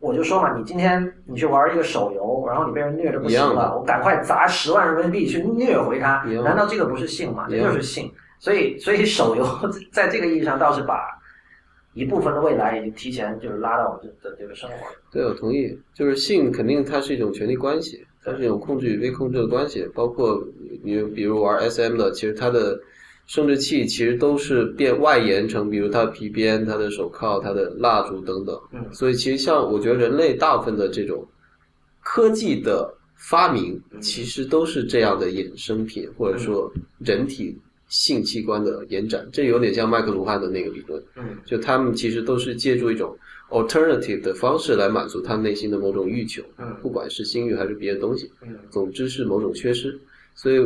我就说嘛，你今天你去玩一个手游，然后你被人虐的不行了，我赶快砸十万人民币去虐回他难道这个不是性吗？这就是性。所以，所以手游 在这个意义上倒是把一部分的未来已经提前就是拉到我们的这个生活里。对，我同意。就是性肯定它是一种权力关系，它是一种控制与被控制的关系。包括你比如玩 SM 的，其实它的生殖器其实都是变外延成，比如它的皮鞭、它的手铐、它的蜡烛等等。嗯所以其实像我觉得人类大部分的这种科技的发明，嗯其实都是这样的衍生品，或者说人体性器官的延展。这有点像麦克卢汉的那个理论。嗯就他们其实都是借助一种 alternative 的方式来满足他内心的某种欲求，嗯不管是性欲还是别的东西，嗯总之是某种缺失。所以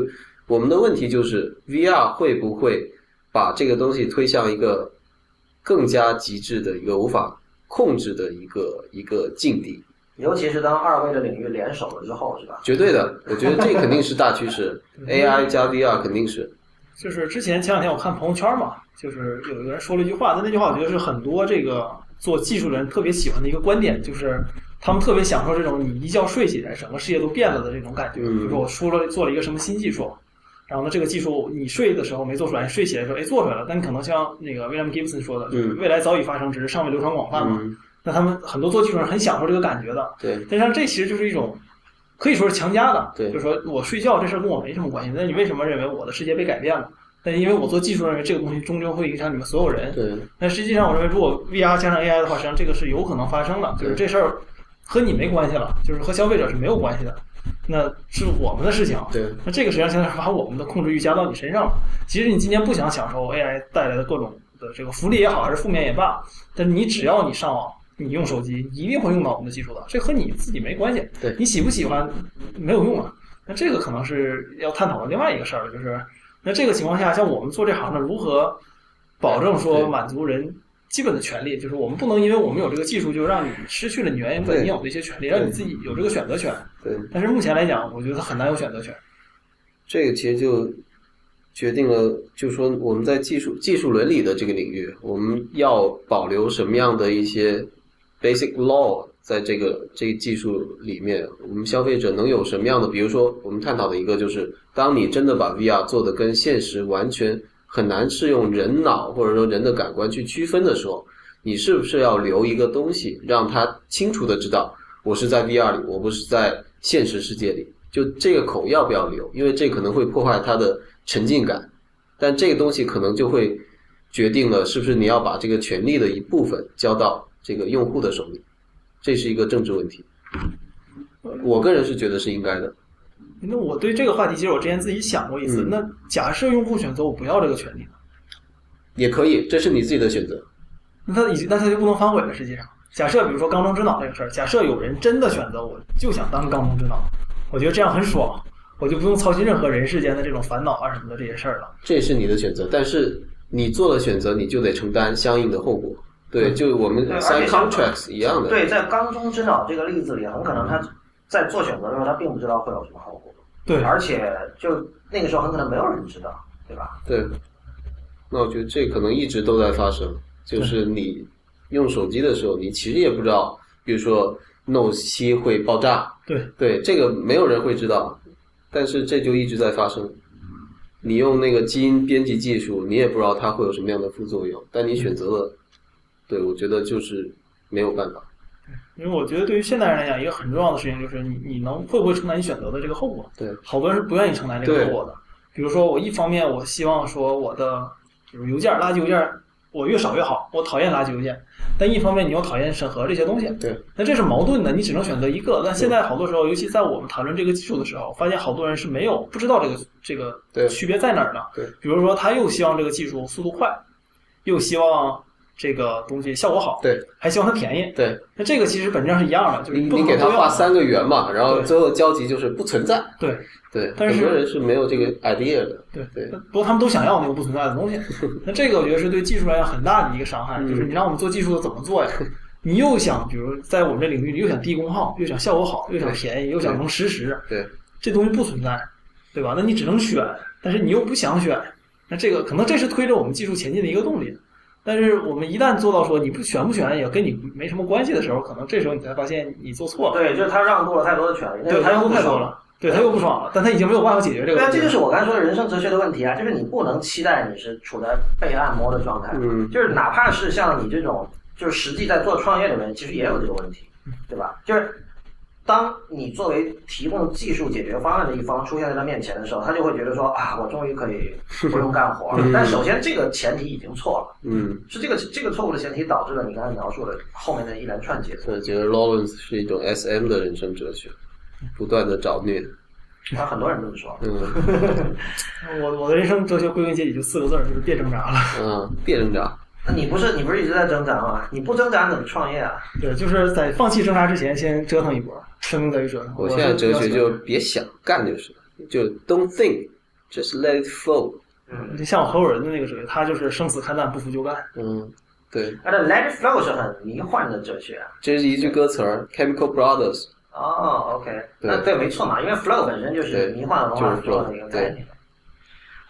我们的问题就是，VR 会不会把这个东西推向一个更加极致的一个无法控制的一个一个境地？尤其是当二位的领域联手了之后，是吧？绝对的，我觉得这肯定是大趋势，AI 加 VR 肯定是。就是之前前两天我看朋友圈嘛，就是有一个人说了一句话，但那句话我觉得是很多这个做技术的人特别喜欢的一个观点，就是他们特别享受这种你一觉睡起来，整个世界都变了的这种感觉。嗯比如说我说了做了一个什么新技术，然后呢这个技术你睡的时候没做出来，睡起来的时候哎做出来了，但你可能像那个 William Gibson 说的，就是嗯未来早已发生，只是尚未流传广泛嘛。嗯，那他们很多做技术人很享受这个感觉的，对，但像这其实就是一种，可以说是强加的。对就是说我睡觉这事儿跟我没什么关系，那你为什么认为我的世界被改变了？但因为我做技术认为这个东西终究会影响你们所有人。对，但实际上，我认为如果 VR 加上 AI 的话，实际上这个是有可能发生的，就是这事儿和你没关系了，就是和消费者是没有关系的，那是我们的事情。对，那这个实际上现在是把我们的控制欲加到你身上了。其实你今天不想享受 AI 带来的各种的这个福利也好，还是负面也罢，但你只要你上网，你用手机，你一定会用到我们的技术的，这和你自己没关系。对你喜不喜欢没有用啊。那这个可能是要探讨的另外一个事儿了，就是那这个情况下，像我们做这行的，如何保证说满足人基本的权利？就是我们不能因为我们有这个技术，就让你失去了你原本对应有的一些权利，让你自己有这个选择权。对。但是目前来讲，我觉得很难有选择权。这个其实就决定了，就是说我们在技术技术伦理的这个领域，我们要保留什么样的一些 basic law 在这个这个技术里面，我们消费者能有什么样的？比如说，我们探讨的一个就是，当你真的把 VR 做的跟现实完全很难是用人脑或者说人的感官去区分的时候，你是不是要留一个东西，让他清楚的知道我是在 VR 里，我不是在现实世界里？就这个口要不要留？因为这可能会破坏它的沉浸感，但这个东西可能就会决定了是不是你要把这个权利的一部分交到这个用户的手里，这是一个政治问题。我个人是觉得是应该的。那我对这个话题，其实我之前自己想过一次。嗯那假设用户选择我不要这个权利，也可以，这是你自己的选择。那他已经那他就不能反悔了。实际上，假设比如说缸中之脑这个事儿，假设有人真的选择我就想当缸中之脑，我觉得这样很爽，我就不用操心任何人世间的这种烦恼啊什么的这些事儿了。这是你的选择，但是你做了选择，你就得承担相应的后果。对，就我们对而 sign 且像 contracts 一样的。对，在缸中之脑这个例子里，很可能他在做选择的时候，他并不知道会有什么后果，对，而且就那个时候很可能没有人知道，对吧？对，那我觉得这可能一直都在发生，就是你用手机的时候，你其实也不知道，比如说 Note 七会爆炸，对，对，这个没有人会知道，但是这就一直在发生。你用那个基因编辑技术，你也不知道它会有什么样的副作用，但你选择了，对我觉得就是没有办法。因为我觉得对于现代人来讲，一个很重要的事情就是你你能会不会承担你选择的这个后果。对，好多人是不愿意承担这个后果的。比如说，我一方面我希望说我的就是邮件、垃圾邮件我越少越好，我讨厌垃圾邮件，但一方面你又讨厌审核这些东西，对，那这是矛盾的，你只能选择一个。但现在好多时候，尤其在我们谈论这个技术的时候，发现好多人是没有不知道这个这个区别在哪儿的。对，比如说他又希望这个技术速度快，又希望这个东西效果好，对，还希望它便宜。对，那这个其实本质上是一样的，就是你你给他画三个圆嘛，然后最后交集就是不存在。对对，但是很多人是没有这个 idea 的。对对不过他们都想要那个不存在的东西。那这个我觉得是对技术来讲很大的一个伤害，嗯就是你让我们做技术的怎么做呀？你又想，比如在我们这领域，你又想低功耗，又想效果好，又想便宜，又想能实时，对，这东西不存在，对吧？那你只能选，但是你又不想选，那这个可能这是推着我们技术前进的一个动力。但是我们一旦做到说你不选不选也跟你没什么关系的时候，可能这时候你才发现你做错了。对，就是他让渡了太多的权利，对，他又太多不爽。了，对他又不爽了，但他已经没有办法解决这个对啊，问题。这就是我刚才说的人生哲学的问题啊，就是你不能期待你是处在被按摩的状态，嗯就是哪怕是像你这种，就是实际在做创业的人，其实也有这个问题，对吧？就是当你作为提供技术解决方案的一方出现在他面前的时候，他就会觉得说啊，我终于可以 不用干活了。但首先这个前提已经错了，嗯，是这个这个错误的前提导致了你刚才描述的后面的一连串结果。所以觉得 Lawrence 是一种 SM 的人生哲学，不断的找虐。他，很多人这么说。嗯 我我的人生哲学归根结底就四个字儿，就是别挣扎了。嗯，别挣扎。那你不是你不是一直在挣扎吗？你不挣扎你怎么创业啊？对，就是在放弃挣扎之前，先折腾一波，生命在于折腾。我现在哲学就别想干就是了，就 don't think, just let it flow。嗯，就像我合伙人的那个哲学，他就是生死看淡，不服就干。嗯，对，而且 let it flow 是很迷幻的哲学啊。这是一句歌词儿，Chemical Brothers。哦，OK，对那对，没错嘛，因为 flow 本身就是迷幻文化就是 flow 的一个概念。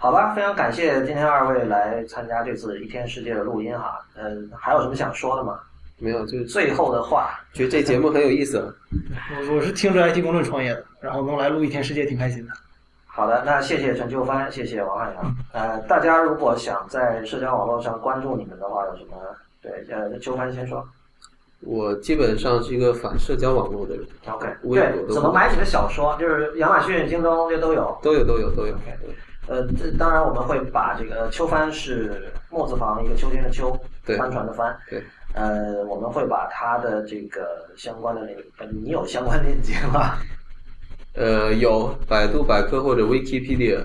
好吧，非常感谢今天二位来参加这次一天世界的录音哈。嗯，还有什么想说的吗？没有，就是最后的话，觉得这节目很有意思。啊 我我是听着 IT 公论创业的，然后能来录一天世界挺开心的。好的，那谢谢陈秋帆，谢谢王汉阳。呃，大家如果想在社交网络上关注你们的话，有什么？对，呃，秋帆先说。我基本上是一个反社交网络的人，OK，对，怎么买你的小说？就是亚马逊、京东这都有。都有都有都有。呃，这当然我们会把这个秋帆是木字旁一个秋天的秋，对帆船的帆。对。呃，我们会把它的这个相关的那个，呃你有相关链接吗？呃，有百度百科或者 Wikipedia。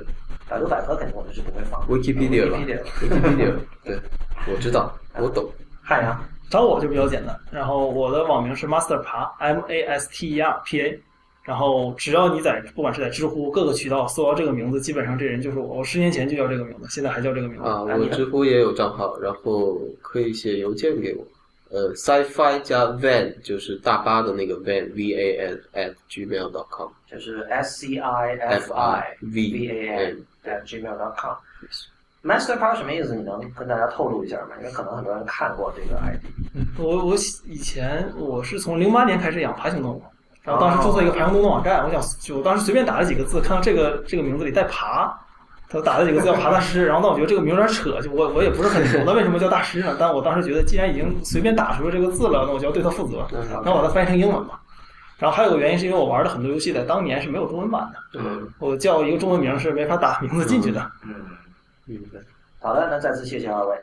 百度百科肯定我们是不会放的。Wikipedia 吧 Wikipedia。Wikipedia，对，我知道，我懂。汉阳，找我就比较简单，然后我的网名是 Master 爬 M A S T E R P A，然后只要你在不管是在知乎各个渠道搜到这个名字，基本上这人就是我。我十年前就叫这个名字，现在还叫这个名字。啊，我知乎也有账号，然后可以写邮件给我。呃，sci-fi 加 van 就是大巴的那个 van v a n at gmail dot com。就是 S C I F I V A N at gmail.com。Master Power 什么意思？你能跟大家透露一下吗？因为可能很多人看过这个 ID。我我以前我是从零八年开始养爬行动物，然后当时注册一个爬行动的网站，我想就我当时随便打了几个字，看到这个这个名字里带爬，他打了几个字叫爬大师，然后但我觉得这个名有点扯，就我我也不是很懂他为什么叫大师呢？但我当时觉得既然已经随便打出了这个字了，那我就要对他负责，那我把它翻译成英文吧。然后还有个原因是因为我玩的很多游戏在当年是没有中文版的，嗯，我叫一个中文名是没法打名字进去的。嗯，明白。好的，那再次谢谢二位。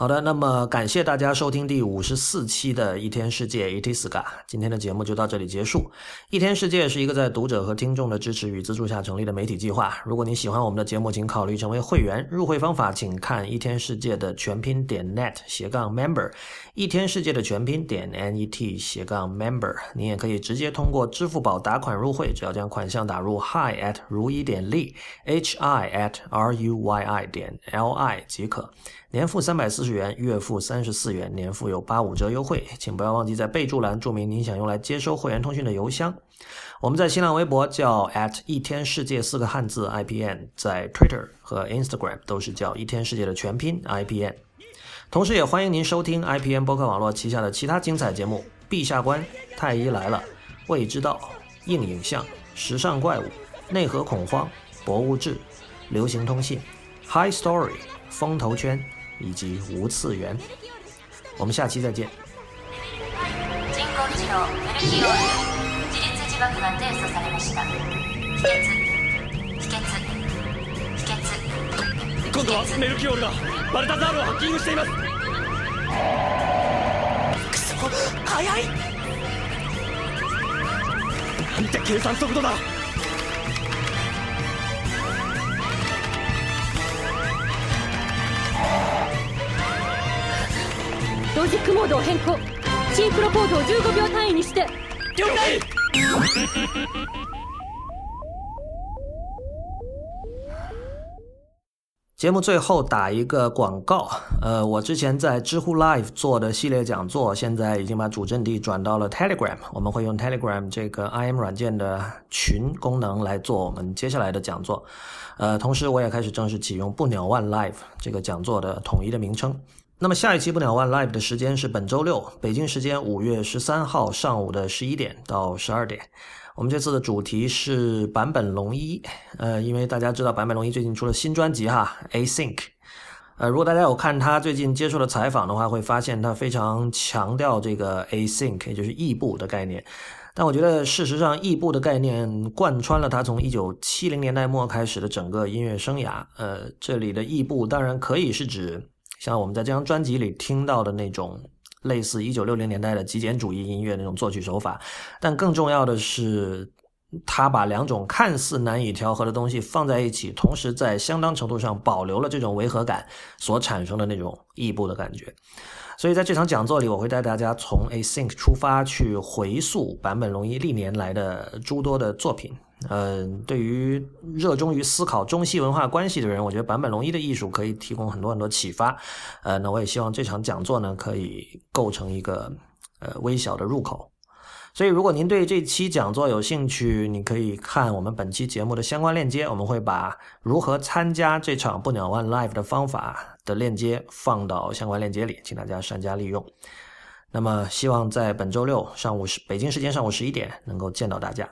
好的，那么感谢大家收听第五十四期的《一天世界 Itiska》，今天的节目就到这里结束。一天世界是一个在读者和听众的支持与资助下成立的媒体计划。如果你喜欢我们的节目，请考虑成为会员。入会方法请看一天世界的全拼点 net 斜杠 member，一天世界的全拼点 net 斜杠 member。你也可以直接通过支付宝打款入会，只要将款项打入 hi at 如一点 li h i at r u y i 点 l i 即可。年付三百四十元，月付三十四元，年付有八五折优惠，请不要忘记在备注栏注明您想用来接收会员通讯的邮箱。我们在新浪微博叫 at 一天世界四个汉字 IPN，在 Twitter 和 Instagram 都是叫一天世界的全拼 IPN。同时，也欢迎您收听 IPN 播客网络旗下的其他精彩节目：陛下观、太医来了、未知道、硬影像、时尚怪物、内核恐慌、博物志、流行通信、High Story、风投圈。以及无次元，我们下期再见。人工知能メルキオール自律自爆が提訴されました秘訣秘訣秘訣 今度はメルキオールがバルタザールをハッキングしています。くそ速い。なんて計算速度だ。ロジックモードを変更。シンクロコードを15秒単位にして。了解节目最后打一个广告，呃，我之前在知乎 Live 做的系列讲座，现在已经把主阵地转到了 Telegram，我们会用 Telegram 这个 IM 软件的群功能来做我们接下来的讲座，呃，同时我也开始正式启用不鸟万 Live 这个讲座的统一的名称。那么下一期不鸟万 Live 的时间是本周六，北京时间五月十三号上午的十一点到十二点。我们这次的主题是坂本龙一，呃，因为大家知道坂本龙一最近出了新专辑哈，Async，呃，如果大家有看他最近接受的采访的话，会发现他非常强调这个 Async，也就是异步的概念。但我觉得事实上，异步的概念贯穿了他从一九七零年代末开始的整个音乐生涯。呃，这里的异步当然可以是指像我们在这张专辑里听到的那种。类似一九六零年代的极简主义音乐那种作曲手法，但更重要的是，他把两种看似难以调和的东西放在一起，同时在相当程度上保留了这种违和感所产生的那种异步的感觉。所以在这场讲座里，我会带大家从 Async 出发，去回溯坂本龙一历年来的诸多的作品。嗯，对于热衷于思考中西文化关系的人，我觉得坂本龙一的艺术可以提供很多很多启发。呃，那我也希望这场讲座呢，可以构成一个呃微小的入口。所以，如果您对这期讲座有兴趣，你可以看我们本期节目的相关链接，我们会把如何参加这场不鸟万 Live 的方法的链接放到相关链接里，请大家善加利用。那么，希望在本周六上午十北京时间上午十一点能够见到大家。